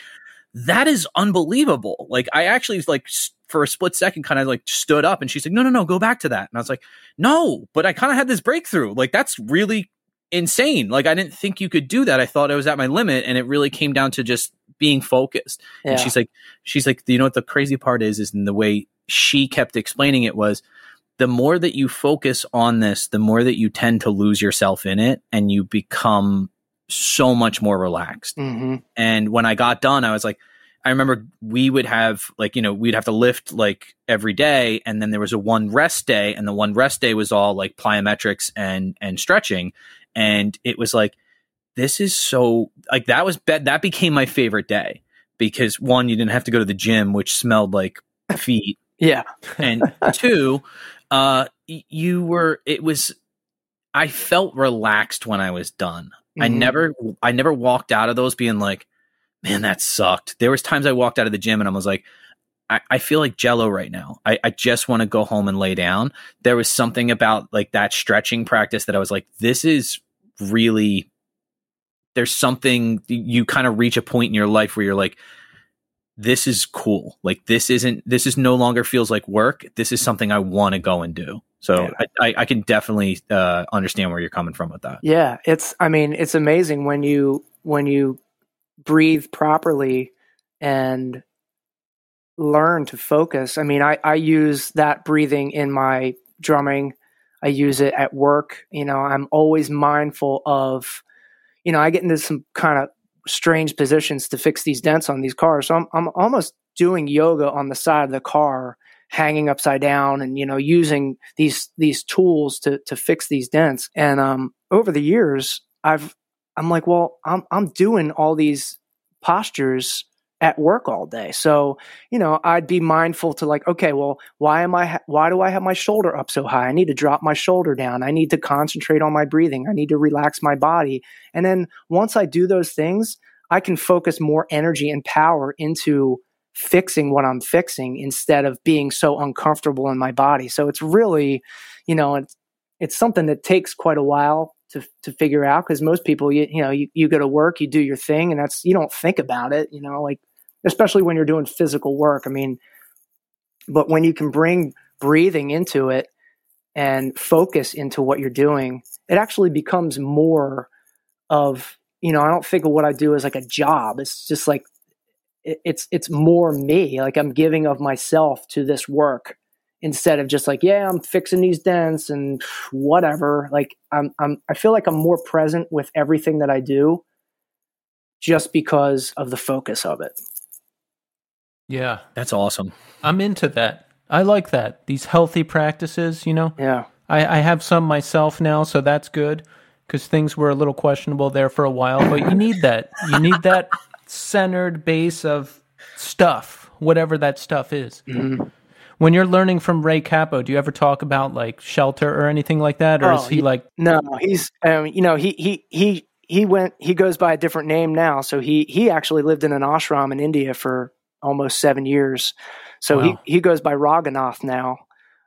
that is unbelievable. Like I actually like for a split second kind of like stood up and she's like, no, no, no, go back to that. And I was like, no, but I kind of had this breakthrough. Like that's really insane. Like I didn't think you could do that. I thought I was at my limit and it really came down to just being focused. yeah. And she's like, she's like, you know what the crazy part is, is in the way she kept explaining it was the more that you focus on this, the more that you tend to lose yourself in it and you become so much more relaxed. mm-hmm. And when I got done, I was like, I remember we would have like, you know, we'd have to lift like every day. And then there was a one rest day. And the one rest day was all like plyometrics and, and stretching. And it was like, this is so like that was be- that became my favorite day because one, you didn't have to go to the gym, which smelled like feet. yeah And two, uh, you were, it was, I felt relaxed when I was done. I Mhm. never I never walked out of those being like, man, that sucked. There was times I walked out of the gym and I was like, I, I feel like jello right now. I, I just want to go home and lay down. There was something about like that stretching practice that I was like, this is really there's something you kind of reach a point in your life where you're like, this is cool. Like this isn't this is no longer feels like work. This is something I want to go and do. So Yeah. I, I, I can definitely uh, understand where you're coming from with that. Yeah, it's I mean, it's amazing when you when you breathe properly and learn to focus. I mean, I I use that breathing in my drumming. I use it at work. You know, I'm always mindful of you know, I get into some kind of strange positions to fix these dents on these cars. So I'm I'm almost doing yoga on the side of the car hanging upside down and you know using these these tools to to fix these dents and um over the years i've i'm like well i'm i'm doing all these postures at work all day. So you know i'd be mindful to like okay well why am i ha- why do i have my shoulder up so high? I need to drop my shoulder down. I need to concentrate on my breathing. I need to relax my body. And then once i do those things i can focus more energy and power into fixing what I'm fixing instead of being so uncomfortable in my body. So it's really, you know, it's it's something that takes quite a while to to figure out because most people, you, you know, you, you go to work, you do your thing, and that's you don't think about it, you know, like especially when you're doing physical work. I mean, but when you can bring breathing into it and focus into what you're doing, it actually becomes more of you know, I don't think of what I do as like a job. It's just like it- it's it's more me like i'm giving of myself to this work instead of just like yeah i'm fixing these dents and whatever like i'm i'm i feel like i'm more present with everything that i do just because of the focus of it Yeah, That's awesome. I'm into that. I like that. These healthy practices, you know. yeah I, I have some myself now, so that's good because things were a little questionable there for a while. But you need that. You need that centered base of stuff, whatever that stuff is. Mhm. When you're learning from Ray Cappo, do you ever talk about like shelter or anything like that, or Oh, is he he- like No, he's um, you know he he he he went he goes by a different name now. So he he actually lived in an ashram in India for almost seven years. So Wow. he he goes by Raghunath now.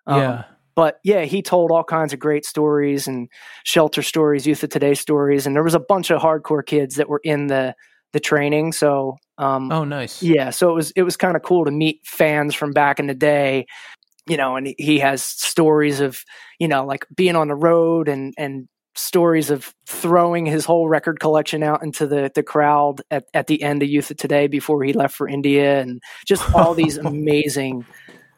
Um, yeah? but yeah, he told all kinds of great stories and shelter stories, youth of today stories, and there was a bunch of hardcore kids that were in the the training. So um, Oh, nice. yeah, so it was it was kind of cool to meet fans from back in the day, you know, and he has stories of you know like being on the road and and stories of throwing his whole record collection out into the the crowd at, at the end of Youth of Today before he left for India and just all these amazing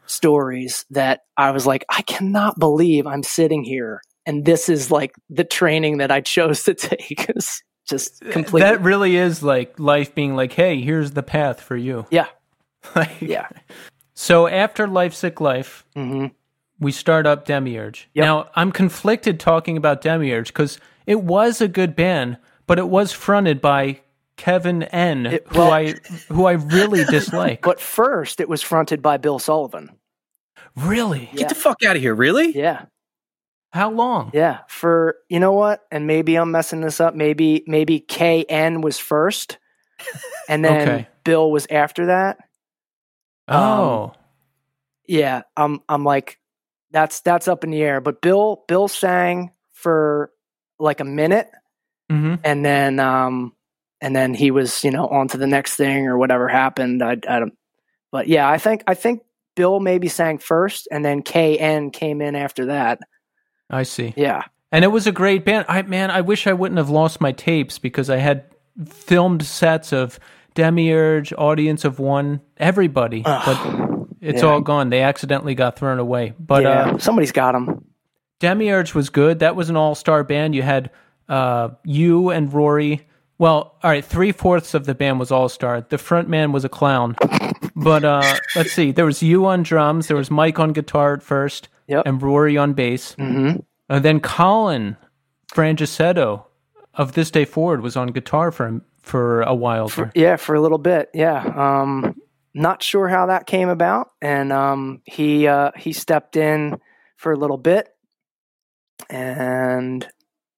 stories that I was like, I cannot believe I'm sitting here and this is like the training that I chose to take. It's just completely That really is like life being like, hey, here's the path for you. yeah Like- yeah. So after Life Sick Life, hmm we start up Demiurge. Yep. Now, I'm conflicted talking about Demiurge because it was a good band, but it was fronted by Kevin N, It- who well- I who I really dislike. But first, it was fronted by Bill Sullivan. really? Yeah. Get the fuck out of here! Really? Yeah, How long? yeah. For you know what? And maybe I'm messing this up. Maybe maybe KN was first, and then Okay. Bill was after that. Um, oh, Yeah, I'm I'm like that's that's up in the air. But Bill Bill sang for like a minute, hmm and then um and then he was you know on to the next thing or whatever happened. I I don't. But yeah, I think I think Bill maybe sang first, and then KN came in after that. I see. Yeah. And it was a great band. I man, I wish I wouldn't have lost my tapes because I had filmed sets of Demiurge, Audience of One, everybody, but it's Yeah. all gone. They accidentally got thrown away. But yeah, uh, somebody's got them. Demiurge was good. That was an all-star band. You had uh, you and Rory. Well, all right, three fourths of the band was all-star. The front man was a clown. but uh, let's see. There was you on drums. There was Mike on guitar at first, Yep. and Rory on bass. hmm And then Colin Frangicetto of this day forward was on guitar for for a while. there. Yeah, for a little bit. Yeah. Um, not sure how that came about, and um, he uh, he stepped in for a little bit, and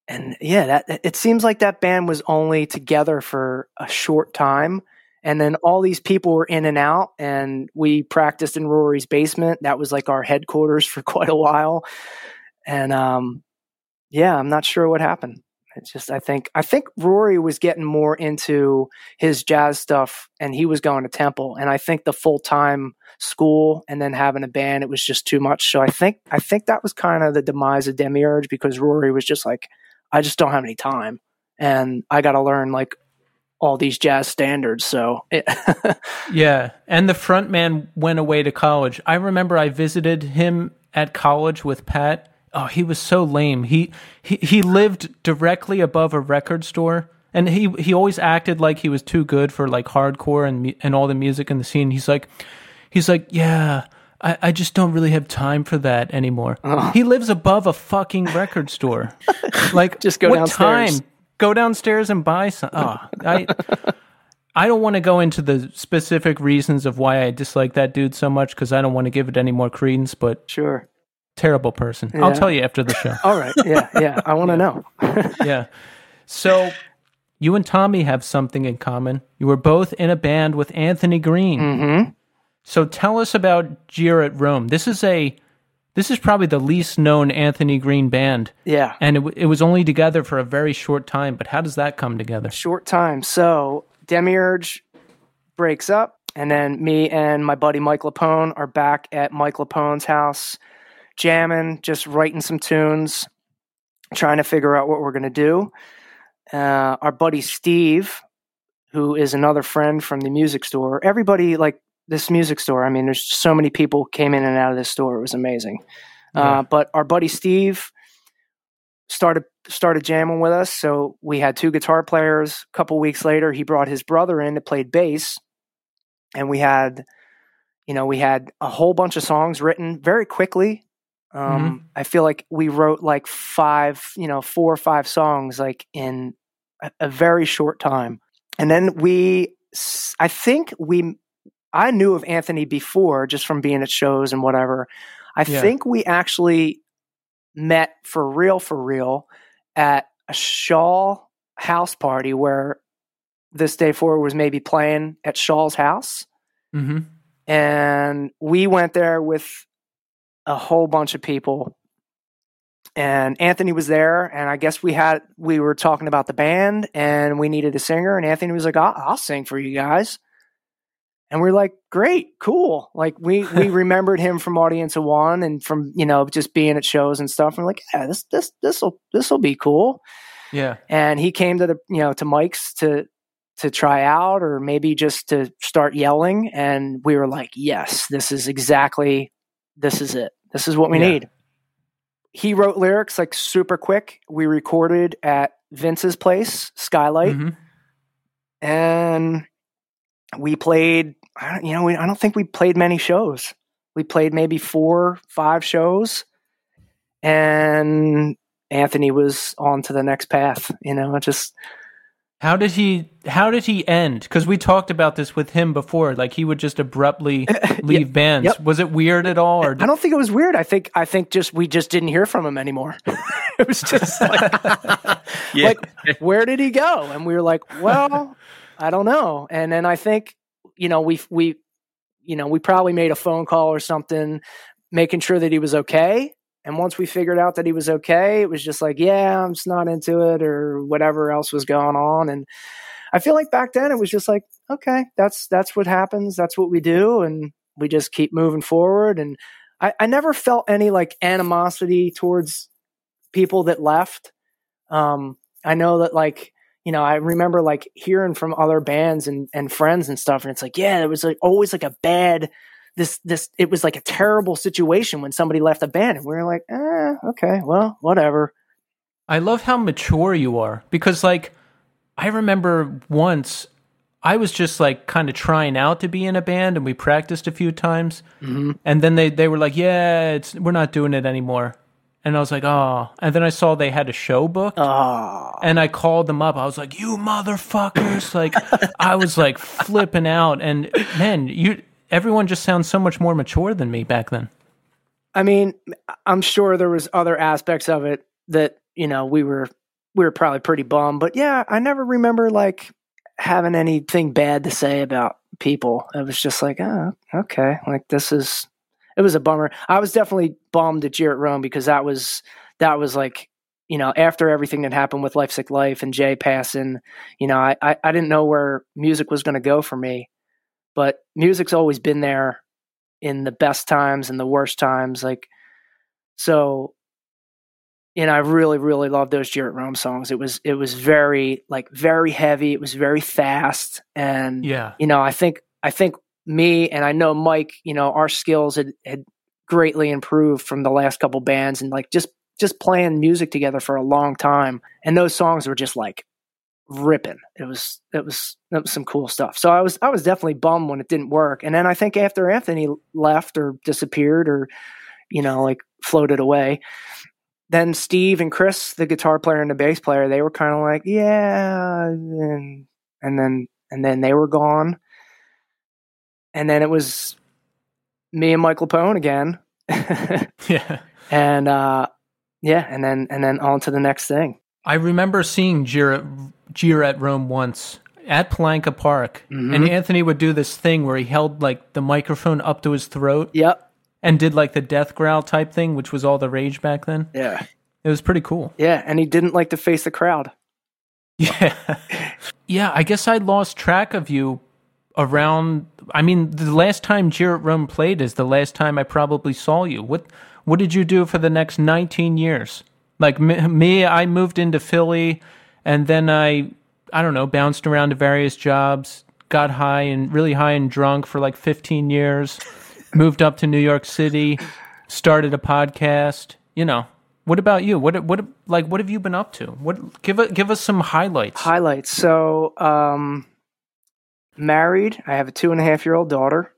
and yeah, that it seems like that band was only together for a short time. And then all these people were in and out, and we practiced in Rory's basement. That was like our headquarters for quite a while. And um, yeah, I'm not sure what happened. It's just I think I think Rory was getting more into his jazz stuff and he was going to Temple and I think the full time school and then having a band it was just too much. So I think I think that was kind of the demise of Demiurge because Rory was just like I just don't have any time and I got to learn like all these jazz standards. So Yeah, and the front man went away to college. I remember I visited him at college with Pat. Oh, he was so lame. He he he lived directly above a record store, and he he always acted like he was too good for like hardcore and and all the music in the scene. He's like, he's like, yeah. I, I just don't really have time for that anymore. Oh. He lives above a fucking record store. Like, Just go what downstairs. time? Go downstairs and buy some. Oh, I, I don't want to go into the specific reasons of why I dislike that dude so much because I don't want to give it any more credence. But sure. Terrible person. I'll tell you after the show. All right. Yeah. Yeah. I want to know. yeah. So you and Tommy have something in common. You were both in a band with Anthony Green. hmm So tell us about Jeer at Rome. This is a this is probably the least known Anthony Green band, Yeah. and it, w- it was only together for a very short time. But how does that come together? short time. So Demiurge breaks up, and then me and my buddy Mike Lapone are back at Mike Lapone's house, jamming, just writing some tunes, trying to figure out what we're gonna do. Uh, our buddy Steve, who is another friend from the music store, everybody like this music store. I mean, there's so many people came in and out of this store. It was amazing. Yeah. Uh, but our buddy Steve started started jamming with us. So we had two guitar players. A couple weeks later, he brought his brother in that played bass, and we had, you know, we had a whole bunch of songs written very quickly. Um, I feel like we wrote like five, you know, four or five songs like in a, a very short time, and then we I think we, I knew of Anthony before just from being at shows and whatever. I Yeah. think we actually met for real, for real at a Shaw house party where this day forward was maybe playing at Shaw's house. Mm-hmm. And we went there with a whole bunch of people. And Anthony was there, and I guess we had we were talking about the band, and we needed a singer, and Anthony was like, "I'll, I'll sing for you guys," and we are like, "Great, cool!" Like we we remembered him from Audience of One and from you know just being at shows and stuff. And we're like, "Yeah, this this this will this will be cool." Yeah. and he came to the you know to Mike's to to try out or maybe just to start yelling and we were like yes this is exactly this is it. This is what we Yeah. need. He wrote lyrics like super quick. We recorded at Vince's place Skylight. Mhm. and we played you know we, I don't think we played many shows. We played maybe four five shows. And Anthony was on to the next path you know just How did he? How did he end? Because we talked about this with him before. Like he would just abruptly leave bands. Yep. Was it weird at all? Or I don't think it was weird. I think I think just we just didn't hear from him anymore. it was just like, Yeah. like where did he go? And we were like, well, I don't know. And then I think you know we we you know we probably made a phone call or something, making sure that he was okay. And once we figured out that he was okay, it was just like, yeah, I'm just not into it or whatever else was going on. And I feel like back then it was just like, okay, that's that's what happens. That's what we do, and we just keep moving forward. And I, I never felt any like animosity towards people that left. Um, I know that like you know I remember like hearing from other bands and and friends and stuff, and it's like yeah, it was like always like a bad this this it was like a terrible situation when somebody left a band, and we were like, eh, okay, well, whatever. I love how mature you are because, like, I remember once I was just like kind of trying out to be in a band, and we practiced a few times, and then they they were like, "Yeah, it's we're not doing it anymore," and I was like, "Oh," and then I saw they had a show booked, Oh, and I called them up. I was like, "You motherfuckers!" Like, I was like flipping out, and man, you everyone just sounds so much more mature than me back then. I mean, I'm sure there was other aspects of it that you know we were we were probably pretty bummed, but yeah, I never remember like having anything bad to say about people. It was just like, oh, okay, like this is. It was a bummer. I was definitely bummed at Jeer at Rome because that was that was like you know after everything that happened with Life Sick Life and Jay passing, you know, I I, I didn't know where music was going to go for me, but music's always been there in the best times and the worst times. Like, so, you know, I really, really love those Jeer at Rome songs. It was, it was very, like, very heavy. It was very fast. And, Yeah, you know, I think, I think me and I know Mike, you know, our skills had, had greatly improved from the last couple bands and like just, just playing music together for a long time. And those songs were just like ripping. It was, it was, that was some cool stuff. So I was, I was definitely bummed when it didn't work. And then I think after Anthony left or disappeared or, you know, like floated away, then Steve and Chris, the guitar player and the bass player, they were kind of like, yeah, and, and then, and then they were gone. And then it was me and Mike Lapone again. yeah. and, uh, yeah, and then, and then on to the next thing. I remember seeing Jeer Jeer at Rome once at Palanca Park, mm-hmm. and Anthony would do this thing where he held like the microphone up to his throat Yep. and did like the death growl type thing, which was all the rage back then. Yeah. It was pretty cool. Yeah. And he didn't like to face the crowd. Yeah. yeah, I guess I lost track of you around I mean, the last time at Rome played is the last time I probably saw you. What what did you do for the next 19 years? Like me, I moved into Philly and then I I don't know, bounced around to various jobs, got high and really high and drunk for like 15 years, moved up to New York City, started a podcast, you know. What about you? What what like what have you been up to? What give it give us some highlights. Highlights. So, um, married. I have a two and a half year old daughter.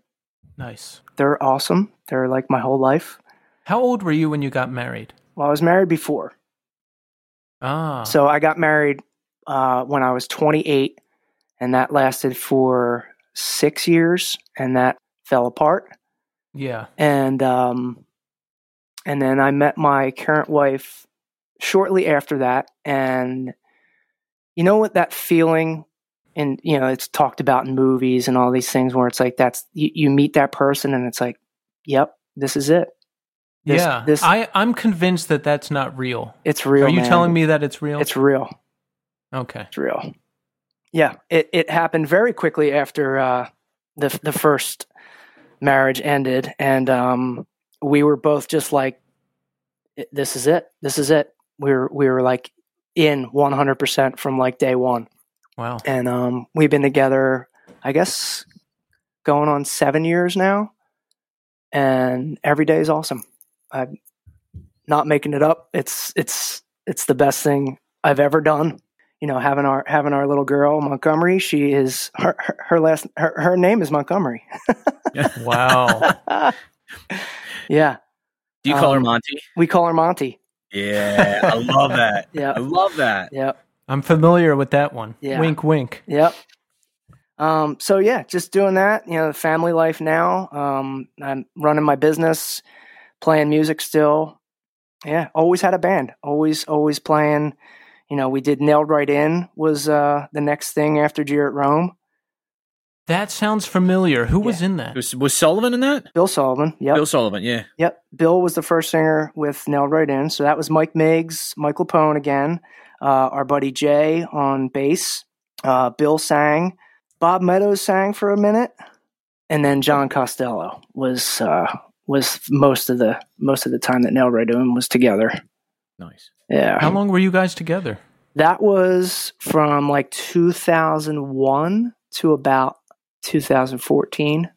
Nice. They're awesome. They're like my whole life. How old were you when you got married? Well, I was married before. Ah. So I got married uh, when I was 28, and that lasted for six years, and that fell apart. Yeah. And um, and then I met my current wife shortly after that, and you know what that feeling and you know it's talked about in movies and all these things where it's like that's you, you meet that person and it's like yep this is it This- yeah. this I, I'm convinced that that's not real. it's real Are you man. telling me that it's real? it's real okay. it's real yeah it, it happened very quickly after uh the the first marriage ended and um we were both just like this is it this is it we were we were like in 100% from like day one Wow. and um, we've been together, I guess, going on seven years now, and every day is awesome. I'm not making it up. It's it's it's the best thing I've ever done. You know, having our having our little girl Montgomery. She is her her, her last her, her name is Montgomery. Wow. yeah, Do you call her Um, Monty? we call her Monty. Yeah, I love that. Yeah, I love that. yep. I'm familiar with that one. Yeah. Wink, wink. Yep. Um, so yeah, just doing that, you know, family life now. Um, I'm running my business, playing music still. Yeah, always had a band. Always, always playing. You know, we did Nailed Right In was uh, the next thing after Jeer at Rome. That sounds familiar. Who was in that? Was, was Sullivan in that? Bill Sullivan. Yep. Bill Sullivan, yeah. Yep. Bill was the first singer with Nailed Right In. So that was Mike Miggs, Michael Lapone again, uh, our buddy Jay on bass. Uh, Bill sang. Bob Meadows sang for a minute. And then John Costello was uh, was most of the most of the time that Nailed Right In was together. Nice. Yeah. How long were you guys together? That was from like 2001 to about 2014.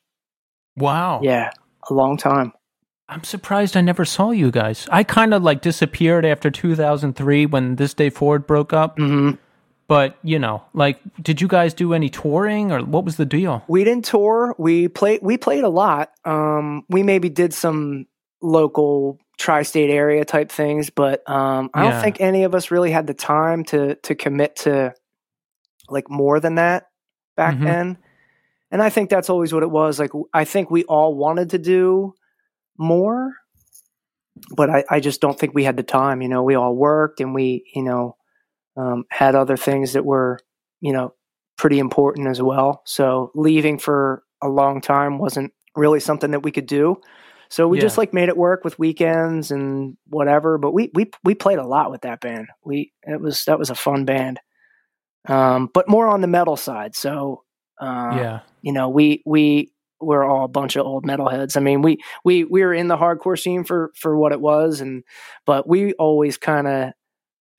Wow. Yeah, a long time. I'm surprised I never saw you guys. I kind of like disappeared after 2003 when This Day Forward broke up. hmm But, you know, like, did you guys do any touring or what was the deal? We didn't tour. We played. We played a lot. Um, we maybe did some local tri-state area type things, but um, I Yeah. don't think any of us really had the time to to commit to like more than that back Mhm. then. And I think that's always what it was. Like I think we all wanted to do more, but I, I just don't think we had the time. You know, we all worked and we, you know, um, had other things that were, you know, pretty important as well. So leaving for a long time wasn't really something that we could do. So we Yeah. just like made it work with weekends and whatever. But we we we played a lot with that band. We it was that was a fun band, um, but more on the metal side. So uh, yeah. you know we we were all a bunch of old metalheads. I mean we we we were in the hardcore scene for for what it was, and but we always kind of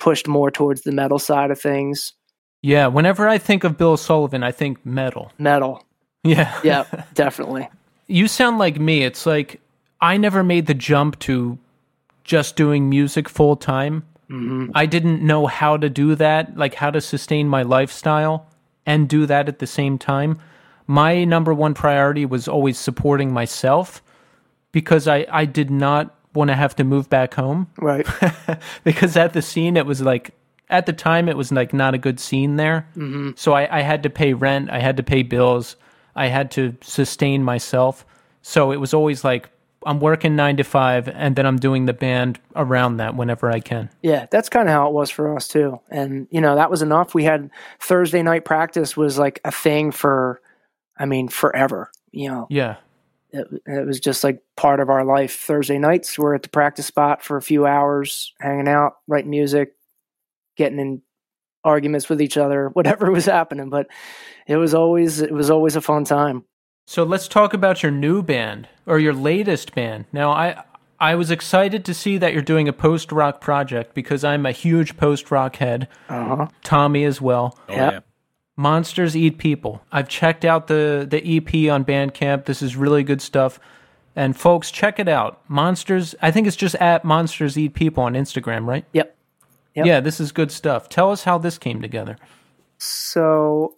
pushed more towards the metal side of things. Yeah. Whenever I think of Bill Sullivan, I think metal. Metal, Yeah. yeah, definitely. you sound like me. It's like I never made the jump to just doing music full time. hmm I didn't know how to do that, like how to sustain my lifestyle and do that at the same time. My number one priority was always supporting myself because I, I did not want to have to move back home Right. because at the scene it was like at the time it was like not a good scene there hmm so I, I had to pay rent i had to pay bills i had to sustain myself so it was always like i'm working nine to five and then i'm doing the band around that whenever i can Yeah, that's kind of how it was for us too. And you know, that was enough. We had Thursday night practice was like a thing for I mean, forever. You know, yeah it, it was just like part of our life. Thursday nights we're at the practice spot for a few hours, hanging out, writing music, getting in arguments with each other, whatever was happening, but it was always it was always a fun time. so let's talk about your new band or your latest band now i i was excited to see that you're doing a post rock project because i'm a huge post rock head Uh-huh. tommy as well Oh, Yeah. Monsters Eat People. I've checked out the the EP on Bandcamp. This is really good stuff. And folks, check it out. Monsters, I think it's just at Monsters Eat People on Instagram, right? Yep. Yep. Yeah, this is good stuff. Tell us how this came together. So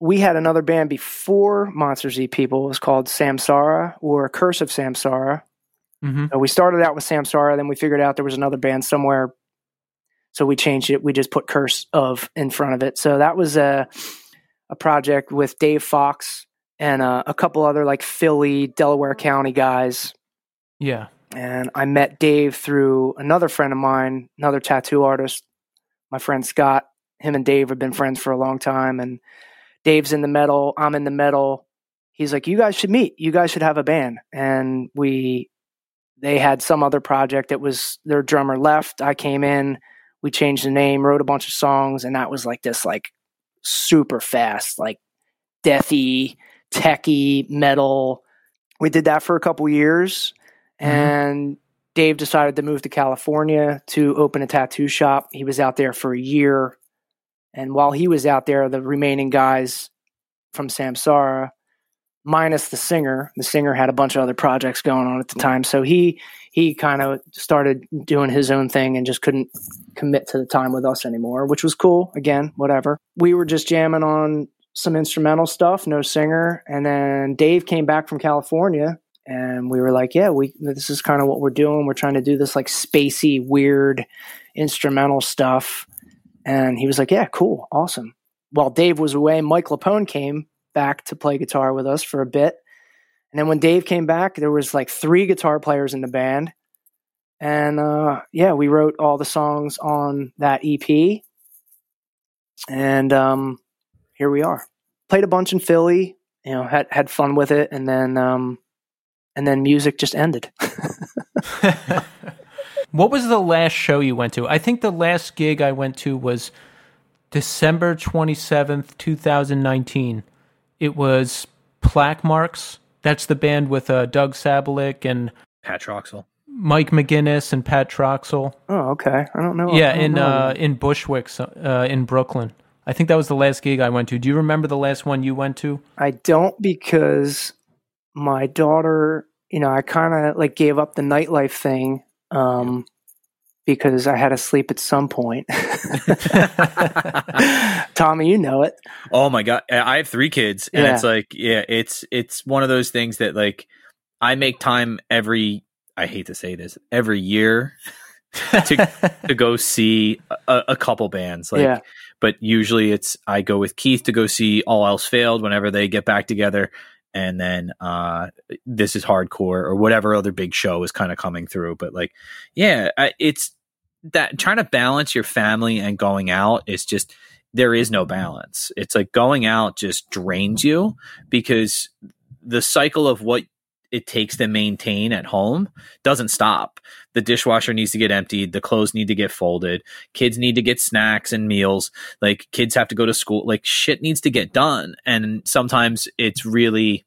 we had another band before Monsters Eat People. It was called Samsara or Curse of Samsara. hmm So we started out with Samsara, then we figured out there was another band somewhere. So we changed it. We just put Curse of in front of it. So that was a a project with Dave Fox and uh, a couple other like Philly, Delaware County guys. Yeah. And I met Dave through another friend of mine, another tattoo artist, my friend Scott. Him and Dave have been friends for a long time. And Dave's in the metal, I'm in the metal. He's like, You guys should meet. You guys should have a band. And we, they had some other project that was their drummer left. I came in, we changed the name, wrote a bunch of songs, and that was like this, like super fast, like deathy, techie metal. We did that for a couple years Mm-hmm. And Dave decided to move to California to open a tattoo shop. He was out there for a year. And while he was out there, the remaining guys from Samsara, minus the singer, the singer had a bunch of other projects going on at the time. So he he kind of started doing his own thing and just couldn't commit to the time with us anymore, which was cool. Again, whatever. We were just jamming on some instrumental stuff, no singer. And then Dave came back from California and we were like, yeah, we this is kind of what we're doing. We're trying to do this like spacey, weird instrumental stuff. And he was like, yeah, cool, awesome. While Dave was away, Mike Lapone came back to play guitar with us for a bit. And then when Dave came back, there was like three guitar players in the band. And uh, yeah, we wrote all the songs on that EP. And um, here we are. Played a bunch in Philly, you know, had had fun with it, and then um, and then music just ended. what was the last show you went to? I think the last gig I went to was December 27th, 2019. It was Plaque Marks. That's the band with uh, Doug Sabolick and Pat Troxel. Mike McGinnis and Pat Troxel. Oh, okay. I don't know. Yeah, don't in know. uh, in Bushwick, uh, in Brooklyn. I think that was the last gig I went to. Do you remember the last one you went to? I don't because my daughter, you know, I kind of like gave up the nightlife thing um, because I had to sleep at some point. Tommy, you know it. Oh my god, I have three kids, and Yeah. it's like, yeah, it's it's one of those things that like I make time every. I hate to say this, every year to to go see a, a couple bands. Like, yeah, but usually it's I go with Keith to go see All Else Failed whenever they get back together, and then uh, this is hardcore or whatever other big show is kind of coming through. But like, yeah, it's that trying to balance your family and going out is just there is no balance. It's like going out just drains you because the cycle of what it takes to maintain at home doesn't stop. The dishwasher needs to get emptied, the clothes need to get folded, kids need to get snacks and meals, like kids have to go to school, like shit needs to get done. And sometimes it's really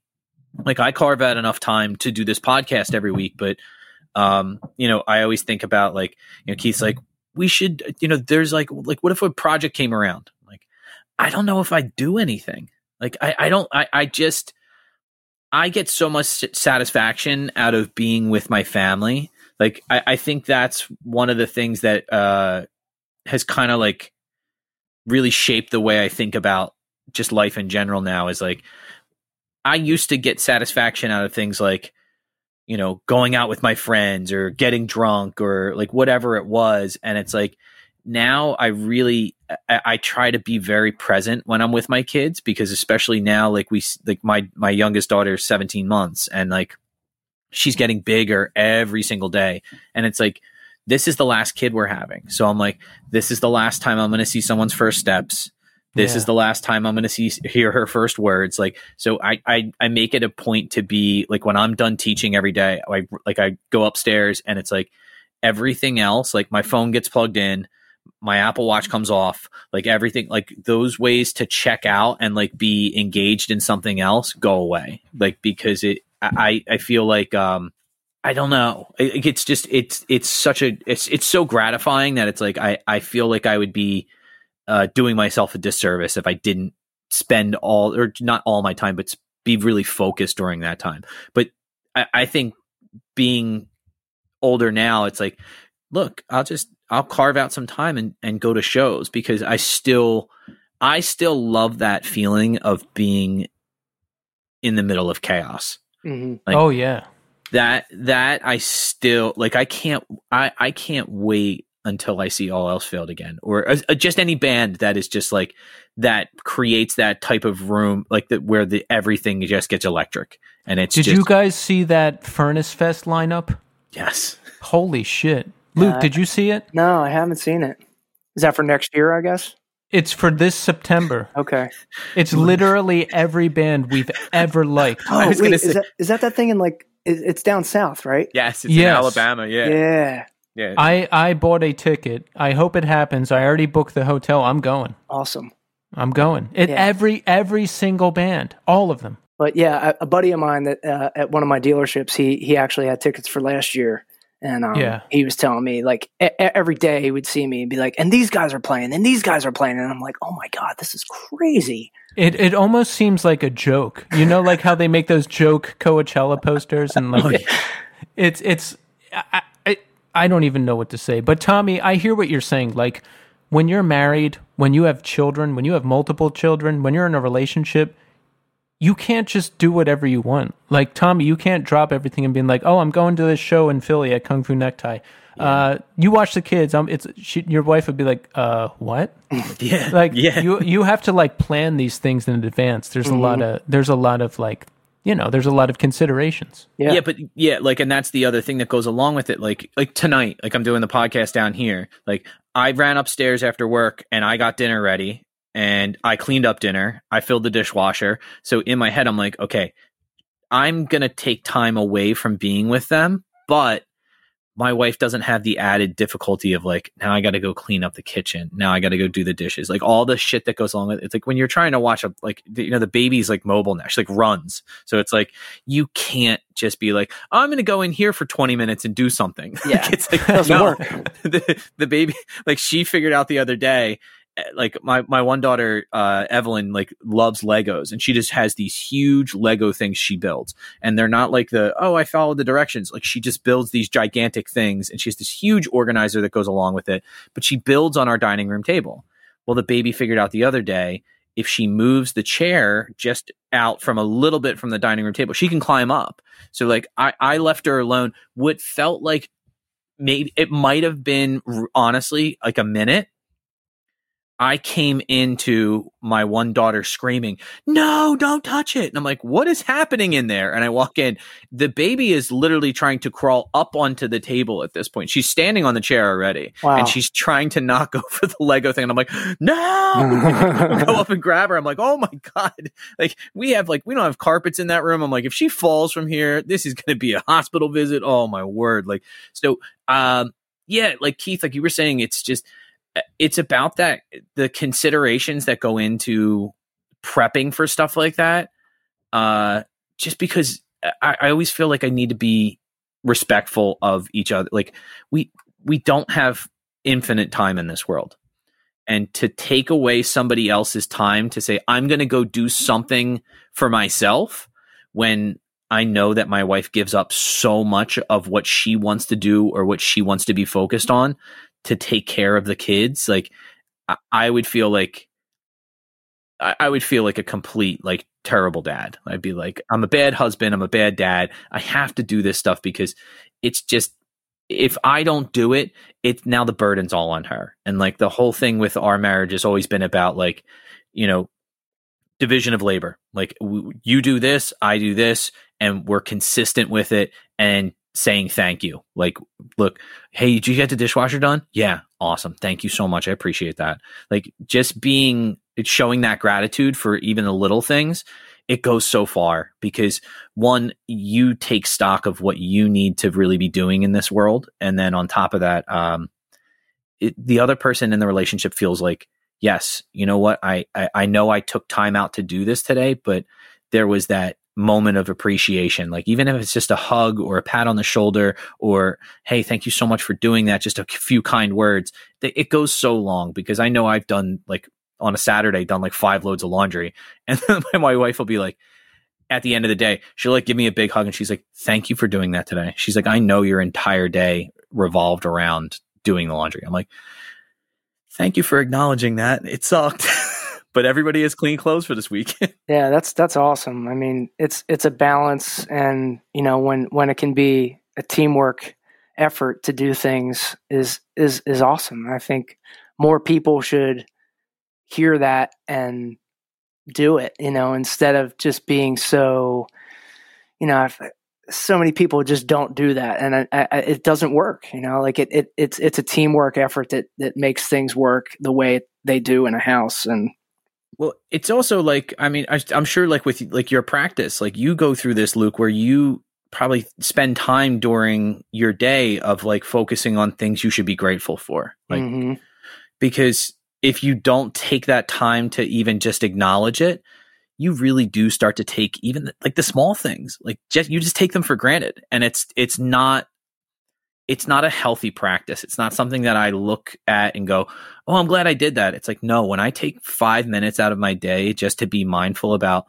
like I carve out enough time to do this podcast every week, but um, you know, I always think about like, you know, Keith's like, we should, you know, there's like, like, what if a project came around? Like, I don't know if I do anything. Like, I, I don't, I, I just, I get so much satisfaction out of being with my family. Like, I, I think that's one of the things that uh, has kind of like really shaped the way I think about just life in general now. Is like, I used to get satisfaction out of things like, you know, going out with my friends or getting drunk or like whatever it was. And it's like now I really I, I try to be very present when I'm with my kids because especially now, like we like my my youngest daughter is 17 months and like she's getting bigger every single day. And it's like this is the last kid we're having. So I'm like, this is the last time I'm going to see someone's first steps. This Yeah. is the last time I'm going to see hear her first words. Like, so I, I I make it a point to be like when I'm done teaching every day, I like I go upstairs and it's like everything else. Like my phone gets plugged in, my Apple Watch comes off, like everything. Like those ways to check out and like be engaged in something else go away. Like because it, I I feel like um I don't know. It, it's just it's it's such a it's it's so gratifying that it's like I I feel like I would be uh, doing myself a disservice if I didn't spend all or not all my time, but be really focused during that time. But I, I think being older now, it's like, look, I'll just I'll carve out some time and and go to shows because I still I still love that feeling of being in the middle of chaos hmm Like- oh yeah. that that I still like I can't I I can't wait until I see all else failed again, or uh, uh, just any band that is just like that creates that type of room, like that where the everything just gets electric, and it's. Did just, you guys see that Furnace Fest lineup? Yes. Holy shit, Luke! Uh, did you see it? No, I haven't seen it. Is that for next year? I guess. It's for this September. Okay. It's literally every band we've ever liked. Oh, I was wait, gonna is that is that that thing in like? it- It's down south, right? Yes, it's Yes. in Alabama. Yeah, Yeah. yeah. I I bought a ticket. I hope it happens. I already booked the hotel. I'm going. Awesome. I'm going. It Yeah. every every single band, all of them. But yeah, a, a buddy of mine that uh, at one of my dealerships, he he actually had tickets for last year, and um, Yeah. he was telling me like e- every day he would see me and be like, "And these guys are playing, and these guys are playing," and I'm like, "Oh my god, this is crazy." It it almost seems like a joke. You know, like how they make those joke Coachella posters and like it's it's I, I I don't even know what to say. But Tommy, I hear what you're saying. Like when you're married, when you have children, when you have multiple children, when you're in a relationship, you can't just do whatever you want. Like Tommy, you can't drop everything and be like, "Oh, I'm going to this show in Philly at Kung Fu Necktie." Uh, you watch the kids. Um, it's she, your wife would be like, "Uh, what?" yeah, like yeah. you you have to like plan these things in advance there's a lot of there's a lot of like you know there's a lot of considerations Yeah. yeah. but yeah, like, and that's the other thing that goes along with it. Like, like tonight, like I'm doing the podcast down here. Like, I ran upstairs after work and I got dinner ready and I cleaned up dinner. I filled the dishwasher. So in my head, I'm like, okay, I'm gonna take time away from being with them, but my wife doesn't have the added difficulty of like now I got to go clean up the kitchen. Now I got to go do the dishes. Like all the shit that goes along with it. It's like when you're trying to watch a like the- you know the baby's like mobile now. She like runs. So it's like you can't just be like I'm going to go in here for 20 minutes and do something. Yeah. Like, it's like Doesn't no. work. the the baby like she figured out the other day like my my one daughter uh Evelyn like loves Legos and she just has these huge Lego things she builds. And they're not like the oh I followed the directions. Like she just builds these gigantic things and she has this huge organizer that goes along with it but she builds on our dining room table. Well the baby figured out the other day if she moves the chair just out from a little bit from the dining room table she can climb up. So like I I left her alone. What felt like maybe it might have been honestly like a minute I came into my one daughter screaming, No, don't touch it. And I'm like, What is happening in there? And I walk in. The baby is literally trying to crawl up onto the table at this point. She's standing on the chair already. Wow. And she's trying to knock over the Lego thing. And I'm like, No, go up and grab her. I'm like, Oh my God. Like, we have, like, we don't have carpets in that room. I'm like, If she falls from here, this is going to be a hospital visit. Oh my word. Like, so, um, yeah, like Keith, like you were saying, it's just, it's about that the considerations that go into prepping for stuff like that uh just because I, I always feel like i need to be respectful of each other. Like we we don't have infinite time in this world. And to take away somebody else's time to say i'm going to go do something for myself when i know that my wife gives up so much of what she wants to do or what she wants to be focused on to take care of the kids like i, I would feel like I, I would feel like a complete like terrible dad. I'd be like i'm a bad husband i'm a bad dad i have to do this stuff because it's just if i don't do it it's now the burden's all on her. And like the whole thing with our marriage has always been about like you know division of labor. Like w- you do this i do this and we're consistent with it and saying thank you. Like look hey did you get the dishwasher done? Yeah awesome. Thank you so much. I appreciate that. Like just being showing that gratitude for even the little things it goes so far because one you take stock of what you need to really be doing in this world. And then on top of that um it, the other person in the relationship feels like yes you know what? I, I i know i took time out to do this today but there was that moment of appreciation. Like even if it's just a hug or a pat on the shoulder or hey thank you so much for doing that just a few kind words it goes so long because i know i've done like on a saturday done like five loads of laundry. And then my wife will be like at the end of the day she'll like give me a big hug and she's like thank you for doing that today. She's like i know your entire day revolved around doing the laundry. I'm like thank you for acknowledging that. It sucked but everybody has clean clothes for this week Yeah, that's that's awesome. I mean, it's it's a balance, and you know when when it can be a teamwork effort to do things is is is awesome. I think more people should hear that and do it, you know, instead of just being so, you know, so many people just don't do that, and I, I, it doesn't work. You know, like it, it, it's it's a teamwork effort that that makes things work the way they do in a house, and well, it's also like I mean, I, I'm sure like with like your practice, like you go through this, Luke, where you probably spend time during your day of like focusing on things you should be grateful for, like mm-hmm. because if you don't take that time to even just acknowledge it, you really do start to take even like the small things, like just you just take them for granted, and it's it's not it's not a healthy practice. It's not something that I look at and go, "Oh, I'm glad I did that." It's like, no, when I take 5 minutes out of my day just to be mindful about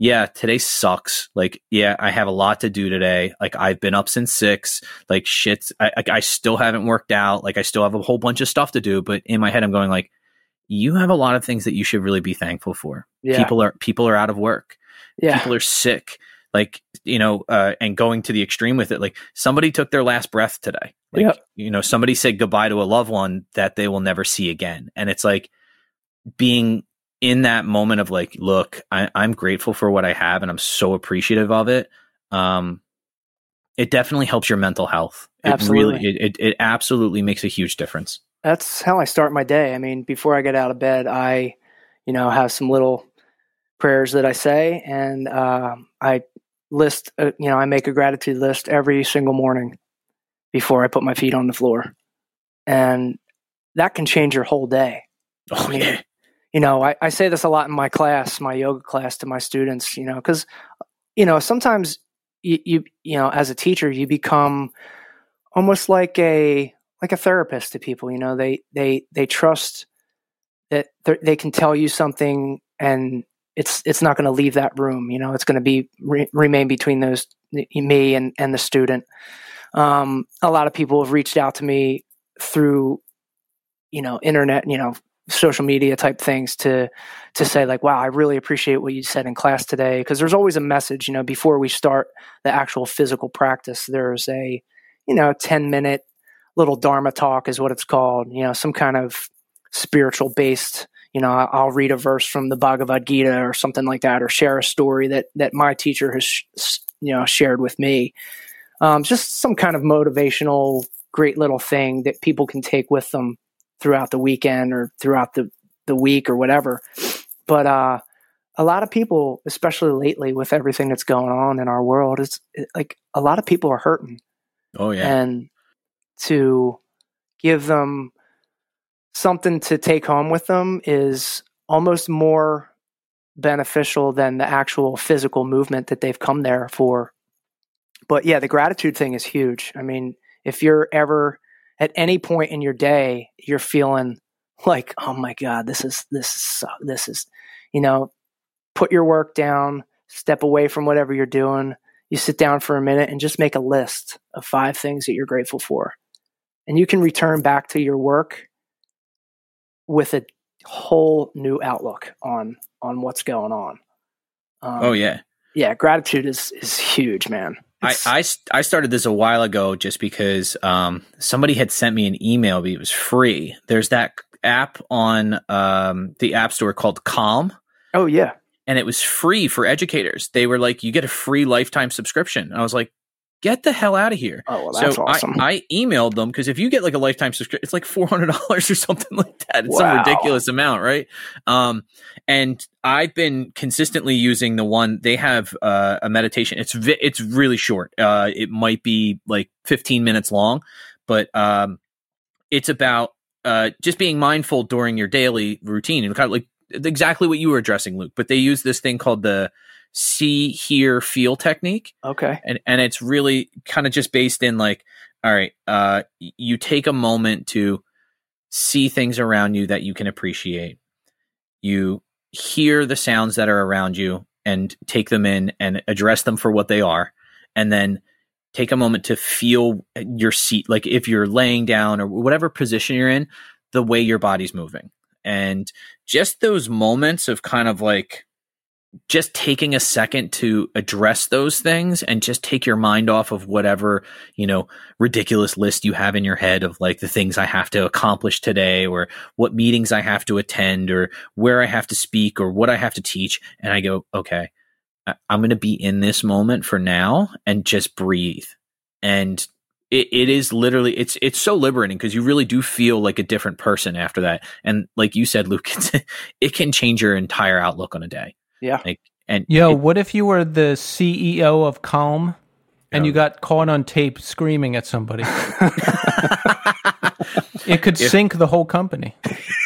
yeah, today sucks. Like, yeah, I have a lot to do today. Like, I've been up since six. Like, shit, I, I, I still haven't worked out. Like, I still have a whole bunch of stuff to do. But in my head, I'm going like, you have a lot of things that you should really be thankful for. Yeah. People are people are out of work. Yeah. People are sick. Like, you know, uh, and going to the extreme with it. Like somebody took their last breath today. Like, yep. you know, somebody said goodbye to a loved one that they will never see again. And it's like being in that moment of like, look, I, am grateful for what I have and I'm so appreciative of it. Um, it definitely helps your mental health. It absolutely. really, it, it, it absolutely makes a huge difference that's how I start my day. I mean, before I get out of bed, I, you know, have some little prayers that I say, and uh, I list, uh, you know, I make a gratitude list every single morning before I put my feet on the floor, and that can change your whole day. Oh I mean, yeah. You know, I, I say this a lot in my class, my yoga class, to my students. You know, because you know sometimes you, you you know as a teacher you become almost like a like a therapist to people. You know, they they they trust that they can tell you something and it's it's not going to leave that room. You know, it's going to be re- remain between those me and and the student. Um, a lot of people have reached out to me through you know internet you know social media type things to to say like wow i really appreciate what you said in class today because there's always a message you know before we start the actual physical practice there's a you know 10 minute little Dharma talk is what it's called. You know, some kind of spiritual based. You know, I'll read a verse from the Bhagavad Gita or something like that, or share a story that that my teacher has you know shared with me. Um, just some kind of motivational, great little thing that people can take with them throughout the weekend or throughout the the week or whatever. But uh, a lot of people, especially lately with everything that's going on in our world, it's it, like a lot of people are hurting. Oh yeah, and to give them something to take home with them is almost more beneficial than the actual physical movement that they've come there for. But yeah, the gratitude thing is huge. I mean, if you're ever at any point in your day you're feeling like, "Oh my god, this is this this is," you know, put your work down, step away from whatever you're doing. You sit down for a minute and just make a list of five things that you're grateful for and you can return back to your work with a whole new outlook on on what's going on. Um, oh yeah, yeah. Gratitude is is huge, man. I, I, I started this a while ago just because um, somebody had sent me an email. But it was free. There's that app on um, the App Store called Calm. Oh yeah, and it was free for educators. They were like, you get a free lifetime subscription. And I was like, get the hell out of here. Oh, well, that's so awesome. I, I emailed them because if you get like a lifetime subscription, it's like four hundred dollars or something like that. It's wow. some ridiculous amount, right? Um, and I've been consistently using the one they have uh, a meditation. It's vi- it's really short. Uh, it might be like fifteen minutes long, but um, it's about uh, just being mindful during your daily routine and kind of like exactly what you were addressing, Luke. But they use this thing called the see, hear, feel technique. Okay. And and it's really kind of just based in like, all right, uh, you take a moment to see things around you that you can appreciate. You hear the sounds that are around you and take them in and address them for what they are. And then take a moment to feel your seat, like if you're laying down or whatever position you're in, the way your body's moving. And just those moments of kind of like just taking a second to address those things and just take your mind off of whatever, you know, ridiculous list you have in your head of like the things I have to accomplish today or what meetings I have to attend or where I have to speak or what I have to teach. And I go, okay, I'm going to be in this moment for now and just breathe. And it, it is literally it's it's so liberating because you really do feel like a different person after that. And like you said, Luke, it can change your entire outlook on a day. Yeah. Like, and Yo, it- what if you were the CEO of Calm and you got caught on tape screaming at somebody? it could sink the whole company.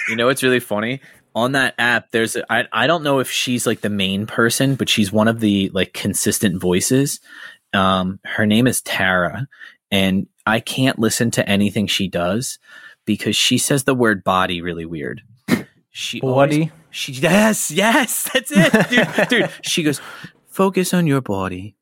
you know, it's really funny on that app. There's a, I I don't know if she's like the main person, but she's one of the like consistent voices. Um, her name is Tara, and I can't listen to anything she does because she says the word body really weird. She always- Bloody. She yes, yes, that's it, dude. dude, she goes, focus on your body.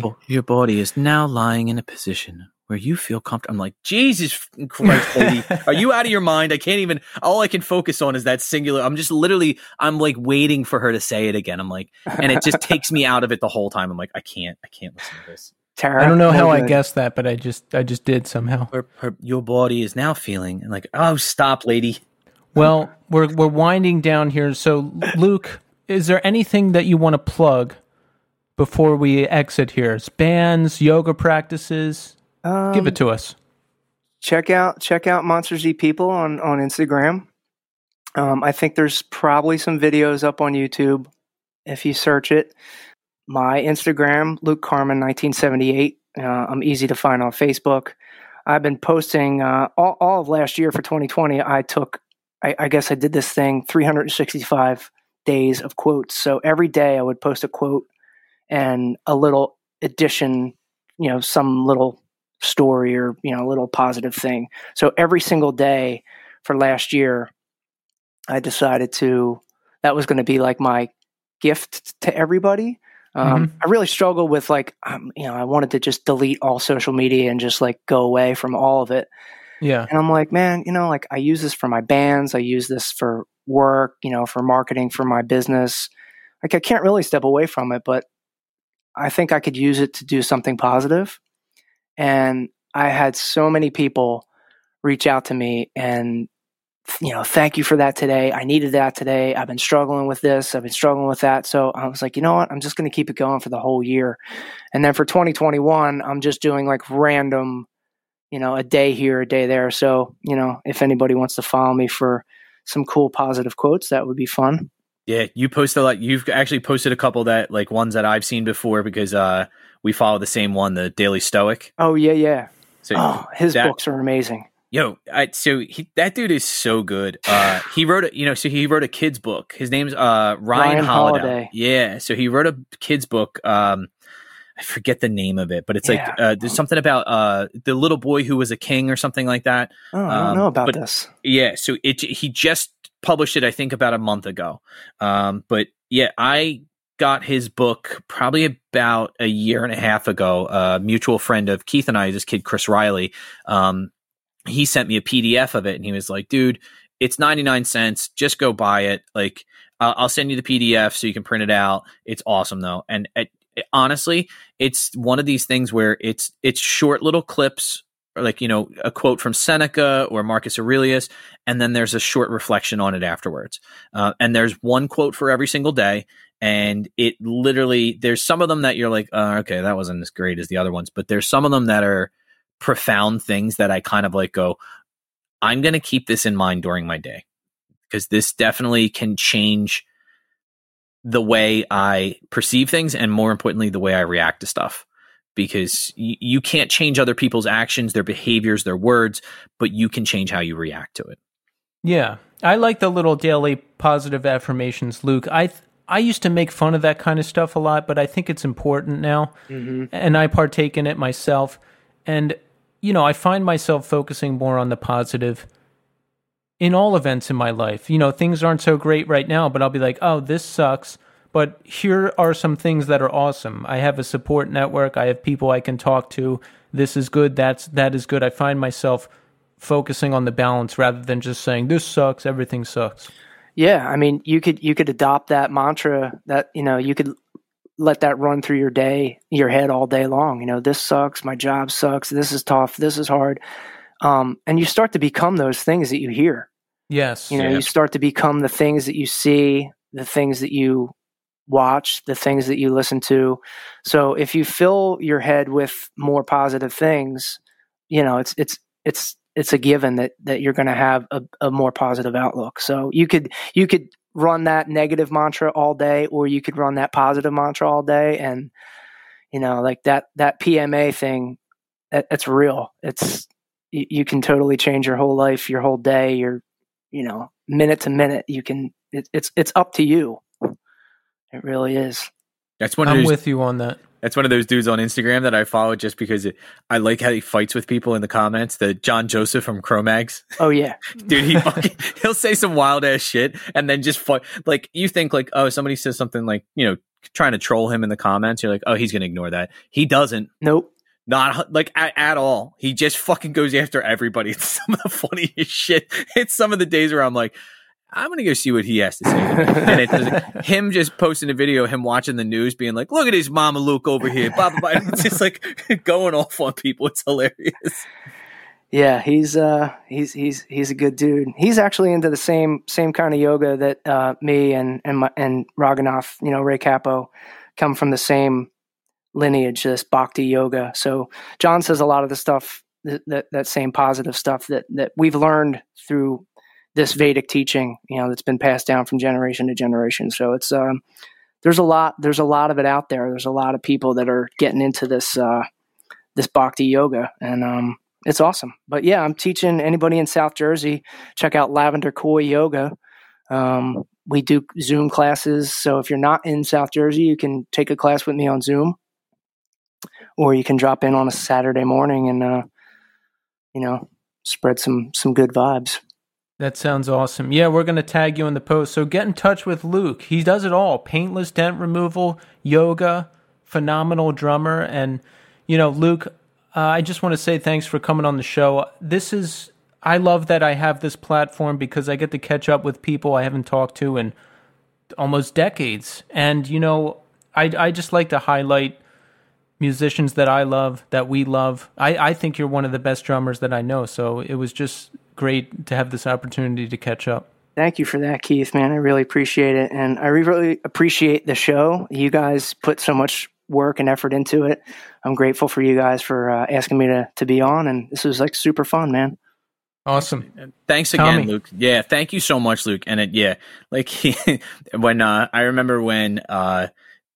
Your, your body is now lying in a position where you feel comfortable. I'm like, Jesus Christ, lady, are you out of your mind? I can't even. All I can focus on is that singular. I'm just literally, I'm like waiting for her to say it again. I'm like, and it just takes me out of it the whole time. I'm like, I can't, I can't listen to this. Tara. I don't know how I good. guessed that, but I just I just did somehow. Her, her, your body is now feeling and like, oh, stop, lady. Well, we're we're winding down here. So, Luke, is there anything that you want to plug before we exit here? It's bands, yoga practices. Um, Give it to us. check out check out Monsters Eat People on on Instagram. Um, I think there's probably some videos up on YouTube if you search it. My Instagram, Luke Carmen, 1978. Uh, I'm easy to find on Facebook. I've been posting uh, all, all of last year for 2020. I took, I, I guess I did this thing 365 days of quotes. So every day I would post a quote and a little addition, you know, some little story or you know a little positive thing. So every single day for last year i decided to that was going to be like my gift to everybody. Um, i really struggled with like um, you know i wanted to just delete all social media and just like go away from all of it Yeah. and i'm like man you know like i use this for my bands i use this for work you know for marketing for my business like i can't really step away from it but i think i could use it to do something positive. and I had so many people reach out to me and you know, thank you for that today. I needed that today. I've been struggling with this. I've been struggling with that. So I was like, you know what? I'm just going to keep it going for the whole year. And then for 2021, I'm just doing like random, you know, a day here, a day there. So, you know, if anybody wants to follow me for some cool positive quotes, that would be fun. Yeah, you post a lot. You've actually posted a couple that like ones that I've seen before because uh we follow the same one, the Daily Stoic. Oh, yeah, yeah. So Oh, his that- books are amazing. Yo, I, so he, that dude is so good. Uh, he wrote a, you know, so he wrote a kid's book. His name's uh, Ryan, Ryan Holiday. Holiday. Yeah, so he wrote a kid's book. Um, I forget the name of it, but it's Yeah. like uh, there's something about uh, the little boy who was a king or something like that. Oh, I don't Um, know about this. Yeah, so it he just published it, I think, about a month ago. Um, but yeah, I got his book probably about a year and a half ago. A mutual friend of Keith and I, this kid Chris Riley, um, he sent me a PDF of it, and he was like, "Dude, it's ninety nine cents. Just go buy it. Like, I'll I'll send you the PDF so you can print it out. It's awesome though, and it, it- honestly, it's one of these things where it's it's short little clips." or Like you know, a quote from Seneca or Marcus Aurelius, and then there's a short reflection on it afterwards. Uh, and there's one quote for every single day, and it literally there's some of them that you're like, uh, okay, that wasn't as great as the other ones, but there's some of them that are profound things that I kind of like go, I'm going to keep this in mind during my day because this definitely can change the way I perceive things and more importantly, the way I react to stuff. Because y- you can't change other people's actions, their behaviors, their words, but you can change how you react to it. Yeah, I like the little daily positive affirmations, Luke. I th- I used to make fun of that kind of stuff a lot, but I think it's important now, mm-hmm. and I partake in it myself. And you know, I find myself focusing more on the positive in all events in my life. You know, things aren't so great right now, but I'll be like, "Oh, this sucks." But here are some things that are awesome. I have a support network. I have people I can talk to. This is good. That's that is good. I find myself focusing on the balance rather than just saying this sucks, everything sucks. Yeah, I mean, you could you could adopt that mantra that you know you could let that run through your day, your head all day long. You know, this sucks, my job sucks, this is tough, this is hard, um, and you start to become those things that you hear. Yes, You know, Yeah. you start to become the things that you see, the things that you watch, the things that you listen to. So if you fill your head with more positive things, you know, it's it's it's it's a given that that you're going to have a, a more positive outlook. So you could you could run that negative mantra all day, or you could run that positive mantra all day, and you know, like that that PMA thing, that, that's real. It's you, you can totally change your whole life, your whole day, your you know, minute to minute. You can. It, it's it's up to you. It really is. That's one I'm those. with you on that. That's one of those dudes on Instagram that I follow just because it, I like how he fights with people in the comments. The John Joseph from Cro-Mags, Oh yeah, dude. He fucking, he'll say some wild ass shit and then just fight. Like you think like oh somebody says something like you know trying to troll him in the comments. You're like oh he's gonna ignore that. He doesn't. nope. Not like at, at all. He just fucking goes after everybody. It's some of the funniest shit. It's some of the days where I'm like, I'm gonna go see what he has to say. and it's him just posting a video, him watching the news, being like, "Look at his mama Luke over here." Blah blah blah. It's just like going off on people. It's hilarious. Yeah, he's uh he's he's he's a good dude. He's actually into the same same kind of yoga that uh me and and my, and Raghunath, you know, Ray Cappo come from the same lineage, this bhakti yoga. So John says a lot of the stuff that that, that same positive stuff that that we've learned through this Vedic teaching, you know, that's been passed down from generation to generation. So it's um there's a lot there's a lot of it out there. There's a lot of people that are getting into this uh this bhakti yoga and um it's awesome. But yeah, I'm teaching anybody in South Jersey. Check out Lavender Koi Yoga. Um, we do Zoom classes. So if you're not in South Jersey, you can take a class with me on Zoom, or you can drop in on a Saturday morning and uh, you know spread some some good vibes. That sounds awesome. Yeah, we're going to tag you in the post. So get in touch with Luke. He does it all paintless dent removal, yoga, phenomenal drummer. And, you know, Luke, uh, I just want to say thanks for coming on the show. This is, I love that I have this platform because I get to catch up with people I haven't talked to in almost decades. And, you know, I, I just like to highlight musicians that I love, that we love. I, I think you're one of the best drummers that I know. So it was just great to have this opportunity to catch up. Thank you for that, Keith. Man, I really appreciate it, and I really appreciate the show. You guys put so much work and effort into it. I'm grateful for you guys for uh, asking me to to be on, and this was like super fun, man. Awesome. Thanks again, Tommy. Luke. Yeah, thank you so much, Luke. And it, yeah, like when uh, I remember when uh,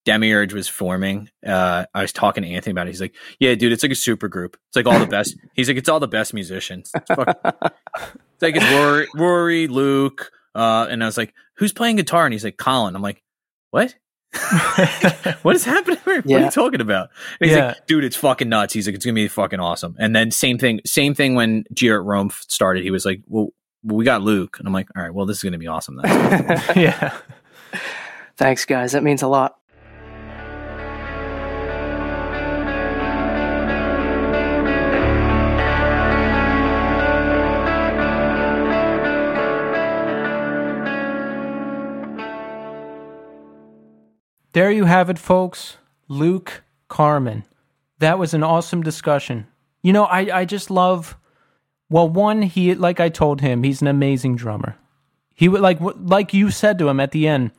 Demiurge was forming, uh, I was talking to Anthony about it. He's like, "Yeah, dude, it's like a super group. It's like all the best." He's like, "It's all the best musicians." It's, fuck- it's like it's Rory, Rory, Luke, uh, and I was like, "Who's playing guitar?" And he's like, "Colin." I'm like, "What?" what is happening? here? What are you talking about? And he's Yeah. like, dude, it's fucking nuts. He's like, it's gonna be fucking awesome. And then same thing, same thing when Jeer at Rome started. He was like, well, we got Luke, and I'm like, all right, well, this is gonna be awesome then. yeah. Thanks, guys. That means a lot. There you have it, folks. Luke Carmen. That was an awesome discussion. You know, I, I just love. Well, one, he like I told him, he's an amazing drummer. He would like like you said to him at the end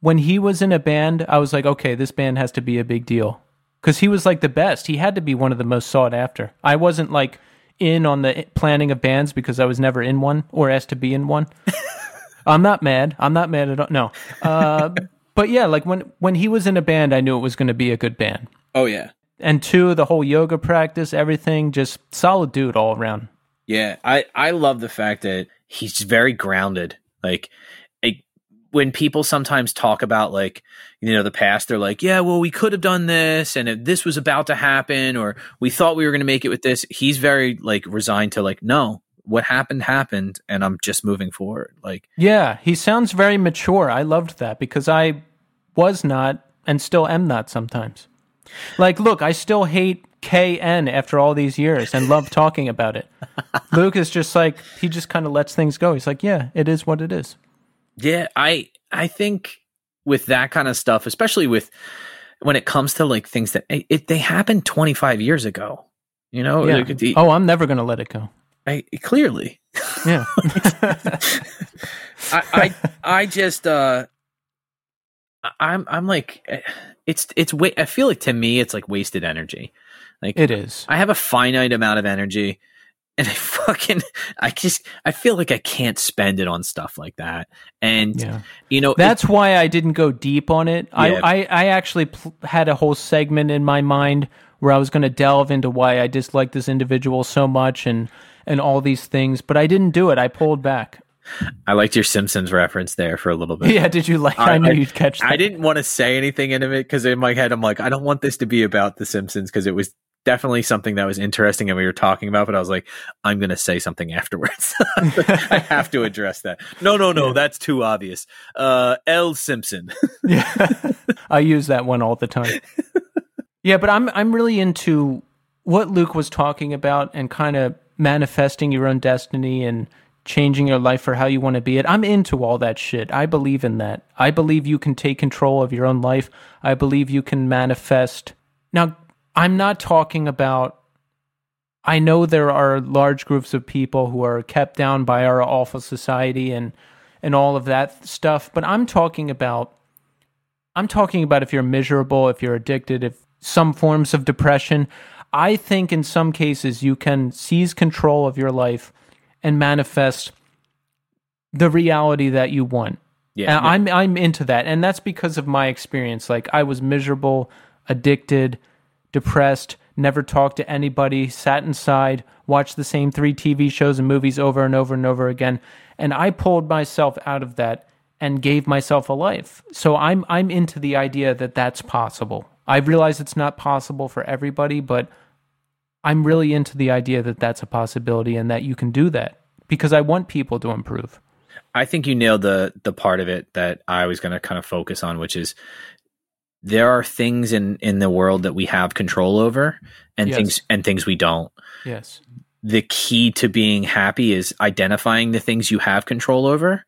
when he was in a band. I was like, okay, this band has to be a big deal because he was like the best. He had to be one of the most sought after. I wasn't like in on the planning of bands because I was never in one or asked to be in one. I'm not mad. I'm not mad at all. No. Uh, but yeah, like when when he was in a band, I knew it was going to be a good band. oh yeah, And two, the whole yoga practice, everything, just solid dude all around. yeah. I I love the fact that he's very grounded. Like, like when people sometimes talk about like you know the past, they're like, yeah, well, we could have done this, and if this was about to happen, or we thought we were going to make it with this. He's very like resigned to like, no, what happened happened, and I'm just moving forward. Like, Yeah, he sounds very mature. I loved that because I was not and still am not sometimes. Like, look, I still hate KN after all these years and love talking about it. Luke is just like, he just kind of lets things go. He's like, yeah, it is what it is. Yeah, I I think with that kind of stuff, especially with when it comes to like things that it, they happened 25 years ago. You know, Yeah. like, the- oh, I'm never going to let it go. I, clearly, Yeah. I, I I just uh I'm I'm like it's it's I feel like to me it's like wasted energy. Like it is. I have a finite amount of energy and I fucking I just I feel like I can't spend it on stuff like that. And Yeah. you know it- That's why I didn't go deep on it. Yeah. I, I, I actually pl- had a whole segment in my mind where I was going to delve into why I dislike this individual so much and and all these things, but I didn't do it. I pulled back. I liked your Simpsons reference there for a little bit. Yeah, did you like? I- I, knew you'd catch that. I didn't want to say anything into it because in my head I'm like, I don't want this to be about The Simpsons because it was definitely something that was interesting and we were talking about, but I was like, I'm going to say something afterwards. I have to address that. No, no, no, Yeah. that's too obvious. Uh, L. Simpson. Yeah, I use that one all the time. yeah, but I'm I'm really into what Luke was talking about and kind of manifesting your own destiny and changing your life for how you want to be it. I'm into all that shit. I believe in that. I believe you can take control of your own life. I believe you can manifest. Now, I'm not talking about I know there are large groups of people who are kept down by our awful society and and all of that stuff, but I'm talking about I'm talking about if you're miserable, if you're addicted, if some forms of depression. I think in some cases you can seize control of your life and manifest the reality that you want. Yeah. And I'm I'm into that, and that's because of my experience. Like I was miserable, addicted, depressed, never talked to anybody, sat inside, watched the same three TV shows and movies over and over and over again, and I pulled myself out of that and gave myself a life. So I'm I'm into the idea that that's possible. I realize it's not possible for everybody, but I'm really into the idea that that's a possibility and that you can do that because I want people to improve. I think you nailed the the part of it that I was going to kind of focus on, which is there are things in in the world that we have control over, and Yes. things and things we don't. Yes. The key to being happy is identifying the things you have control over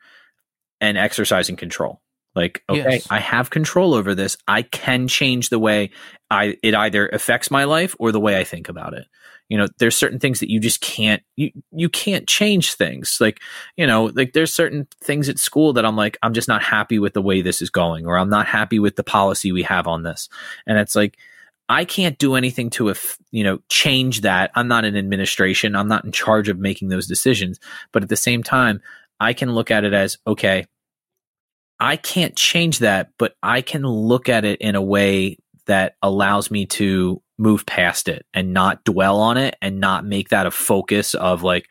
and exercising control. Like, okay, Yes. I have control over this. I can change the way I it either affects my life or the way I think about it. You know, there's certain things that you just can't you you can't change things. Like, you know, like there's certain things at school that I'm like, I'm just not happy with the way this is going, or I'm not happy with the policy we have on this. And it's like, I can't do anything to, if you know, change that. I'm not in administration. I'm not in charge of making those decisions. But at the same time, I can look at it as, okay, I can't change that, but I can look at it in a way that allows me to move past it and not dwell on it and not make that a focus of like,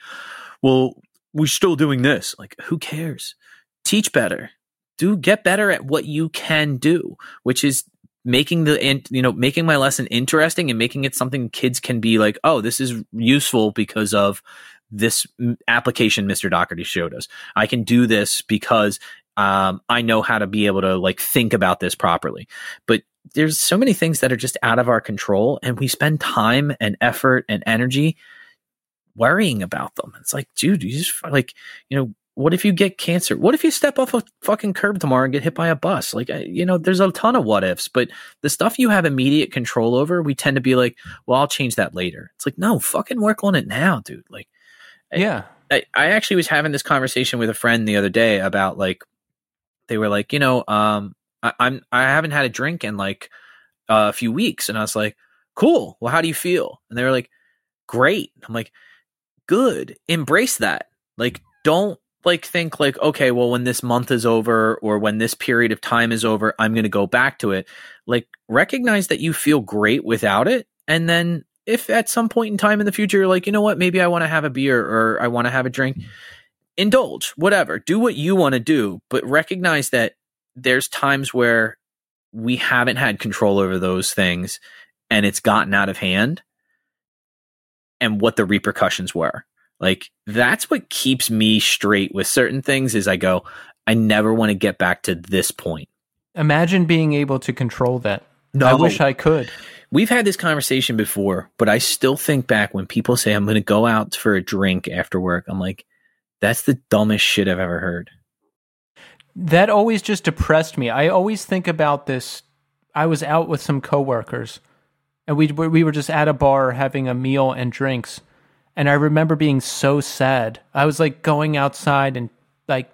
well, we're still doing this. Like, who cares? Teach better. Do get better at what you can do, which is making the you know making my lesson interesting and making it something kids can be like, oh, this is useful because of this application Mr. Doherty showed us. I can do this because um, I know how to be able to like think about this properly. But there's so many things that are just out of our control, and we spend time and effort and energy worrying about them. It's like, dude, you just like, you know, what if you get cancer? What if you step off a fucking curb tomorrow and get hit by a bus? Like, I- you know, there's a ton of what ifs, but the stuff you have immediate control over, we tend to be like, well, I'll change that later. It's like, no, fucking work on it now, dude. Like, Yeah. I, I actually was having this conversation with a friend the other day about like they were like, you know, um, I, I'm I haven't had a drink in like a few weeks, and I was like, cool. Well, how do you feel? And they were like, great. I'm like, good. Embrace that. Like, don't like think like, okay, well, when this month is over or when this period of time is over, I'm going to go back to it. Like, recognize that you feel great without it, and then if at some point in time in the future you're like, you know what, maybe I want to have a beer or I want to have a drink, indulge, whatever. Do what you want to do, but recognize that there's times where we haven't had control over those things and it's gotten out of hand and what the repercussions were. Like that's what keeps me straight with certain things is I go, I never want to get back to this point. Imagine being able to control that. No. I wish I could. We've had this conversation before, but I still think back when people say I'm going to go out for a drink after work. I'm like, that's the dumbest shit I've ever heard. that always just depressed me. I always think about this. I was out with some coworkers, and we we were just at a bar having a meal and drinks, and I remember being so sad. I was like going outside and like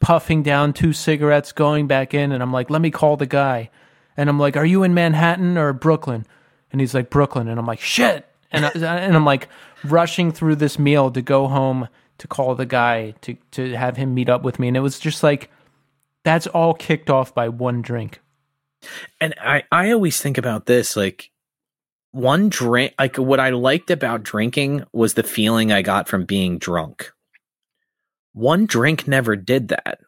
puffing down two cigarettes, going back in, and I'm like, let me call the guy, and I'm like, are you in Manhattan or Brooklyn? And he's like Brooklyn, and I'm like shit, and I, and I'm like rushing through this meal to go home to call the guy to to have him meet up with me, and it was just like that's all kicked off by one drink. And I, I always think about this like one drink, like what I liked about drinking was the feeling I got from being drunk. One drink never did that.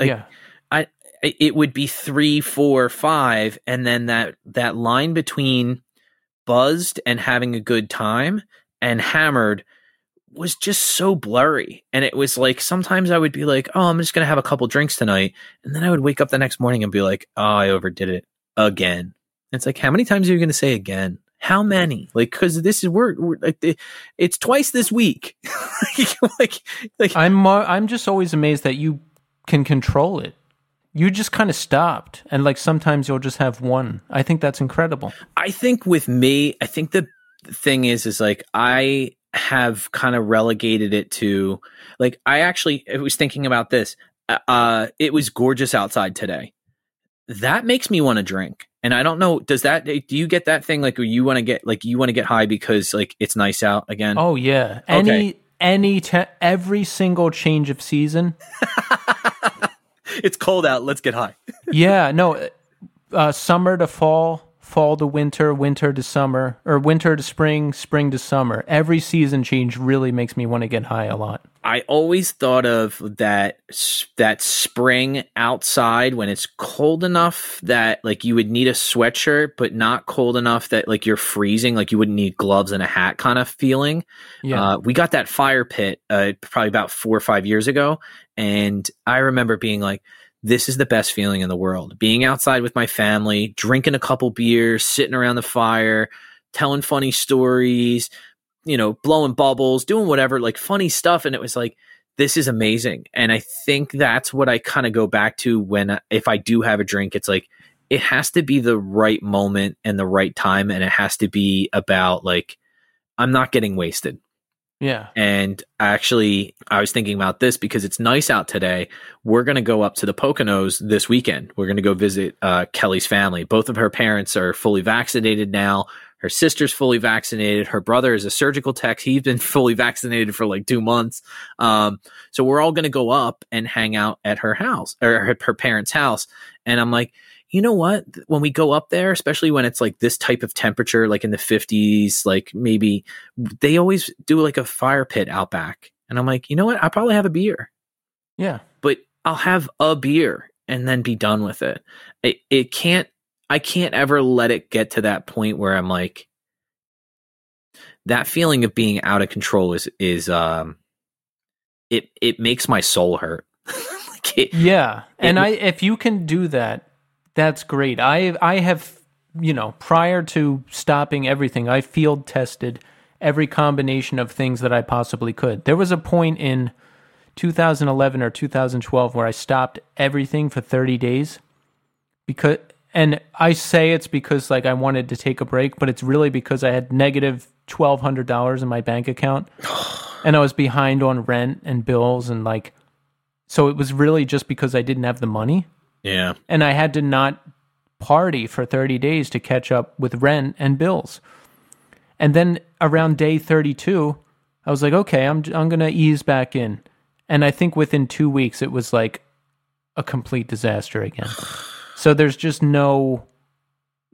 Like, yeah. I, it would be three, four, five, and then that that line between buzzed and having a good time and hammered was just so blurry. And it was like sometimes I would be like, oh, I'm just going to have a couple drinks tonight. And then I would wake up the next morning and be like, oh, I overdid it again. And it's like, how many times are you going to say again? How many? Like, because this is we're, we're like it's twice this week. like, like I'm uh, I'm just always amazed that you can control it. You just kind of stopped, and like sometimes you'll just have one. I think that's incredible. I think with me, I think the thing is, is like I have kind of relegated it to like I actually I was thinking about this. Uh, uh, it was gorgeous outside today. That makes me want to drink. And I don't know, does that do you get that thing like you want to get like you want to get high because like it's nice out again? Oh yeah. Any okay. any te- every single change of season. it's cold out, let's get high. yeah, no. Uh, summer to fall, fall to winter, winter to summer, or winter to spring, spring to summer. Every season change really makes me want to get high a lot. I always thought of that that spring outside when it's cold enough that like you would need a sweatshirt, but not cold enough that like you're freezing, like you wouldn't need gloves and a hat kind of feeling. Yeah, uh, we got that fire pit uh, probably about four or five years ago, and I remember being like this is the best feeling in the world. Being outside with my family, drinking a couple beers, sitting around the fire, telling funny stories, you know, blowing bubbles, doing whatever, like funny stuff. And it was like, this is amazing. And I think that's what I kind of go back to when, if I do have a drink, it's like, it has to be the right moment and the right time. And it has to be about like, I'm not getting wasted. Yeah. And actually, I was thinking about this because it's nice out today. We're going to go up to the Poconos this weekend. We're going to go visit uh, Kelly's family. Both of her parents are fully vaccinated now. Her sister's fully vaccinated. Her brother is a surgical tech. He's been fully vaccinated for like two months. Um, so we're all going to go up and hang out at her house or her, her parents' house. And I'm like, you know what? When we go up there, especially when it's like this type of temperature, like in the 50s, like maybe they always do like a fire pit out back. And I'm like, you know what? I probably have a beer. Yeah. But I'll have a beer and then be done with it. It, it can't, I can't ever let it get to that point where I'm like, that feeling of being out of control is, is, um, it, it makes my soul hurt. like it, yeah. And I, if you can do that, that's great. I I have you know prior to stopping everything, I field tested every combination of things that I possibly could. There was a point in 2011 or 2012 where I stopped everything for 30 days because and I say it's because like I wanted to take a break, but it's really because I had negative negative twelve hundred dollars in my bank account, and I was behind on rent and bills and like, so it was really just because I didn't have the money. Yeah. And I had to not party for 30 days to catch up with rent and bills. And then around day 32, I was like, okay, I'm I'm going to ease back in. And I think within 2 weeks it was like a complete disaster again. so there's just no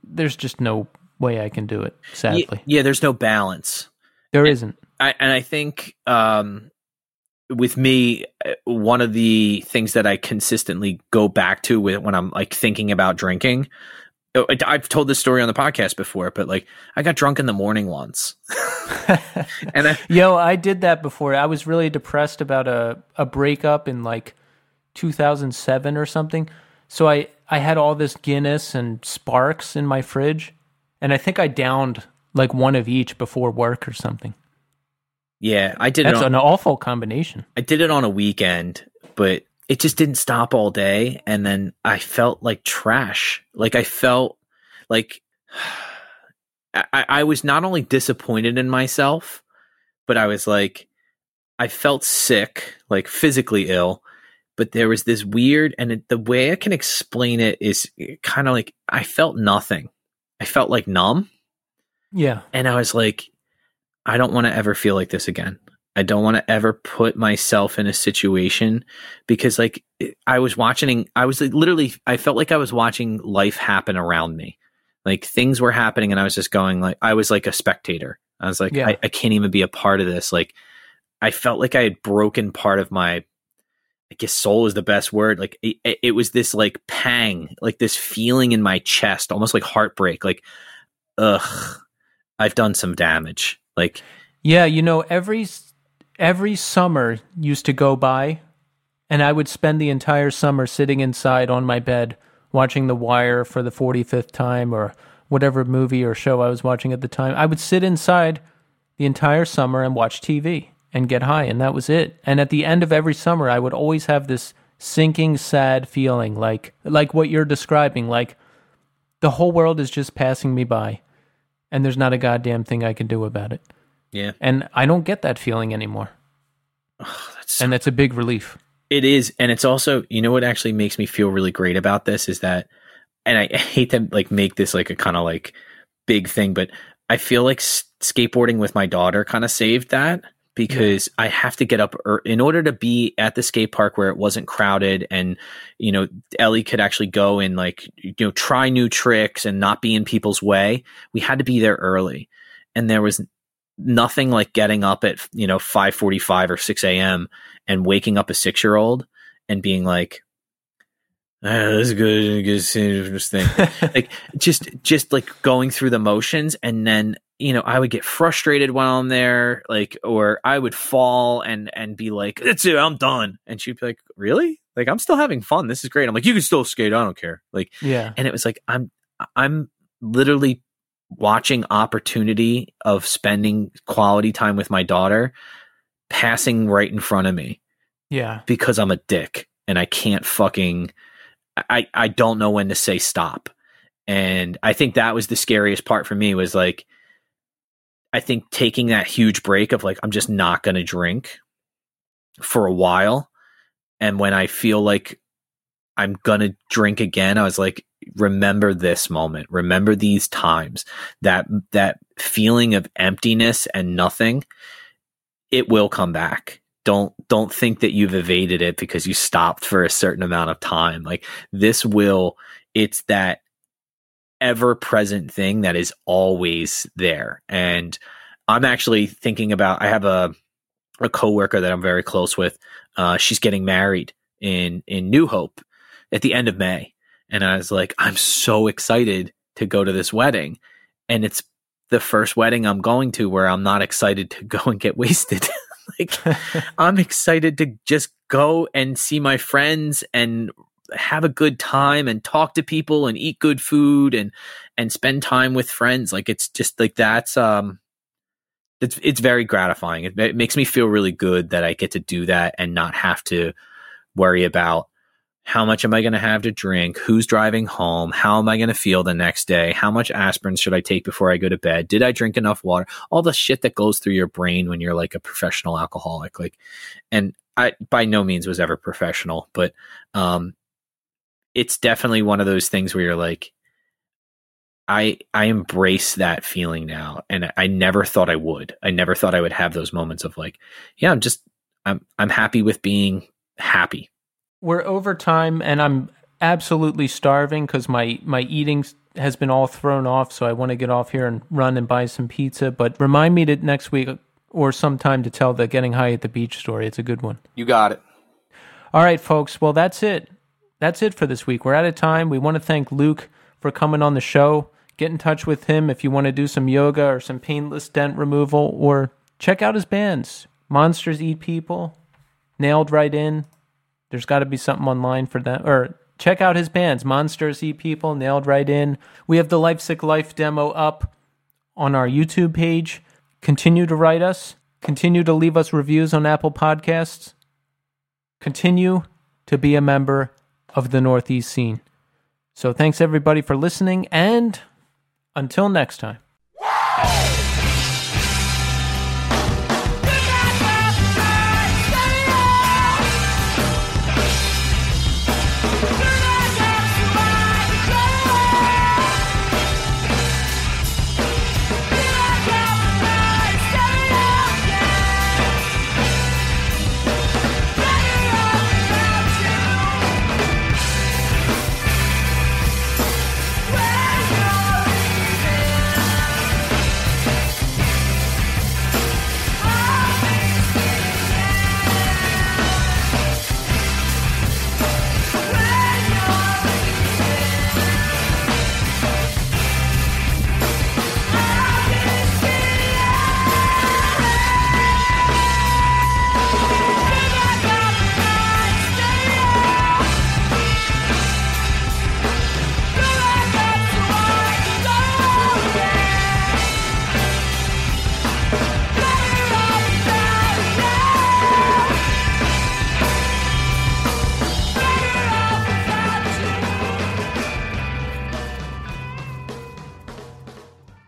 there's just no way I can do it, sadly. Yeah, yeah there's no balance. There not I, and I think um, with me, uh, one of the things that I consistently go back to when I'm like thinking about drinking, oh, I've told this story on the podcast before, but like I got drunk in the morning once. and I, yo, I did that before. I was really depressed about a a breakup in like 2007 or something. So I I had all this Guinness and Sparks in my fridge, and I think I downed like one of each before work or something. Yeah, I did. That's on, an awful combination. I did it on a weekend, but it just didn't stop all day. And then I felt like trash. Like I felt like I, I was not only disappointed in myself, but I was like, I felt sick, like physically ill. But there was this weird, and it, the way I can explain it is eh, kind of like I felt nothing. I felt like numb. Yeah. And I was like, I don't want to ever feel like this again. I don't want to ever put myself in a situation because like I was watching I was literally I felt like I was watching life happen around me. Like things were happening and I was just going like I was like a spectator. I was like Yeah. I, I can't even be a part of this. Like I felt like I had broken part of my I guess soul is the best word. Like it, it- it was this like pang, like this feeling in my chest, almost like heartbreak. Like, ugh, I've done some damage. Like, Yeah, you know, every every summer used to go by and I would spend the entire summer sitting inside on my bed watching The Wire for the 45th time or whatever movie or show I was watching at the time. I would sit inside the entire summer and watch TV and get high and that was it. And at the end of every summer I would always have this sinking sad feeling like like what you're describing like the whole world is just passing me by and there's not a goddamn thing I can do about it. yeah, And I don't get that feeling anymore. that's And that's a big relief. It is, and it's also you know what actually makes me feel really great about this is that, and I hate to like make this like a kind of like big thing, but I feel like s- skateboarding with my daughter kind of saved that because I have to get up er, in order to be at the skate park where it wasn't crowded and you know Ellie could actually go and like you know try new tricks and not be in people's way. We had to be there early, and there was nothing like getting up at you know 5:45 or 6 a.m and waking up a six year old and being like, ah, "This is good, good thing," like just just like going through the motions, and then you know I would get frustrated while I'm there, like, or I would fall and and be like, "That's it, I'm done," and she'd be like, "Really?" Like I'm still having fun. This is great. I'm like, "You can still skate. I don't care." Like, yeah. and it was like I'm I'm literally watching opportunity of spending quality time with my daughter passing right in front of me Yeah. because I'm a dick and I can't fucking I I don't know when to say stop. And I think that was the scariest part for me was like I think taking that huge break of like I'm just not going to drink for a while and when I feel like I'm going to drink again I was like remember this moment. Remember these times. That that feeling of emptiness and nothing it will come back. Don't don't think that you've evaded it because you stopped for a certain amount of time. Like this will it's that ever present thing that is always there. And i'm actually thinking about i have a a coworker that i'm very close with. Uh she's getting married in in new hope at the end of may. And i was like i'm so excited to go to this wedding. And it's the first wedding i'm going to where i'm not excited to go and get wasted. Like I'm excited to just go and see my friends and have a good time and talk to people and eat good food and and spend time with friends like it's just like that's um it's it's very gratifying it, it makes me feel really good that I get to do that and not have to worry about how much am I going to have to drink? Who's driving home? How am I going to feel the next day? How much aspirin should I take before I go to bed? Did I drink enough water? All the shit that goes through your brain when you're like a professional alcoholic. Like, and I by no means was ever professional, but um, it's definitely one of those things where you're like, I I embrace that feeling now, and I never thought I would. I never thought I would have those moments of like, yeah, I'm just I'm I'm happy with being happy. We're over time and I'm absolutely starving because my, my eating has been all thrown off. So I want to get off here and run and buy some pizza. But remind me to next week or sometime to tell the getting high at the beach story. It's a good one. You got it. All right, folks. Well, that's it. That's it for this week. We're out of time. We want to thank Luke for coming on the show. Get in touch with him if you want to do some yoga or some painless dent removal, or check out his bands Monsters Eat People, Nailed Right In. There's got to be something online for that. Or check out his bands Monsters Eat People, Nailed Right In. We have the Life Sick Life demo up on our YouTube page. Continue to write us, continue to leave us reviews on Apple Podcasts continue to be a member of the Northeast scene. So thanks everybody for listening, and until next time.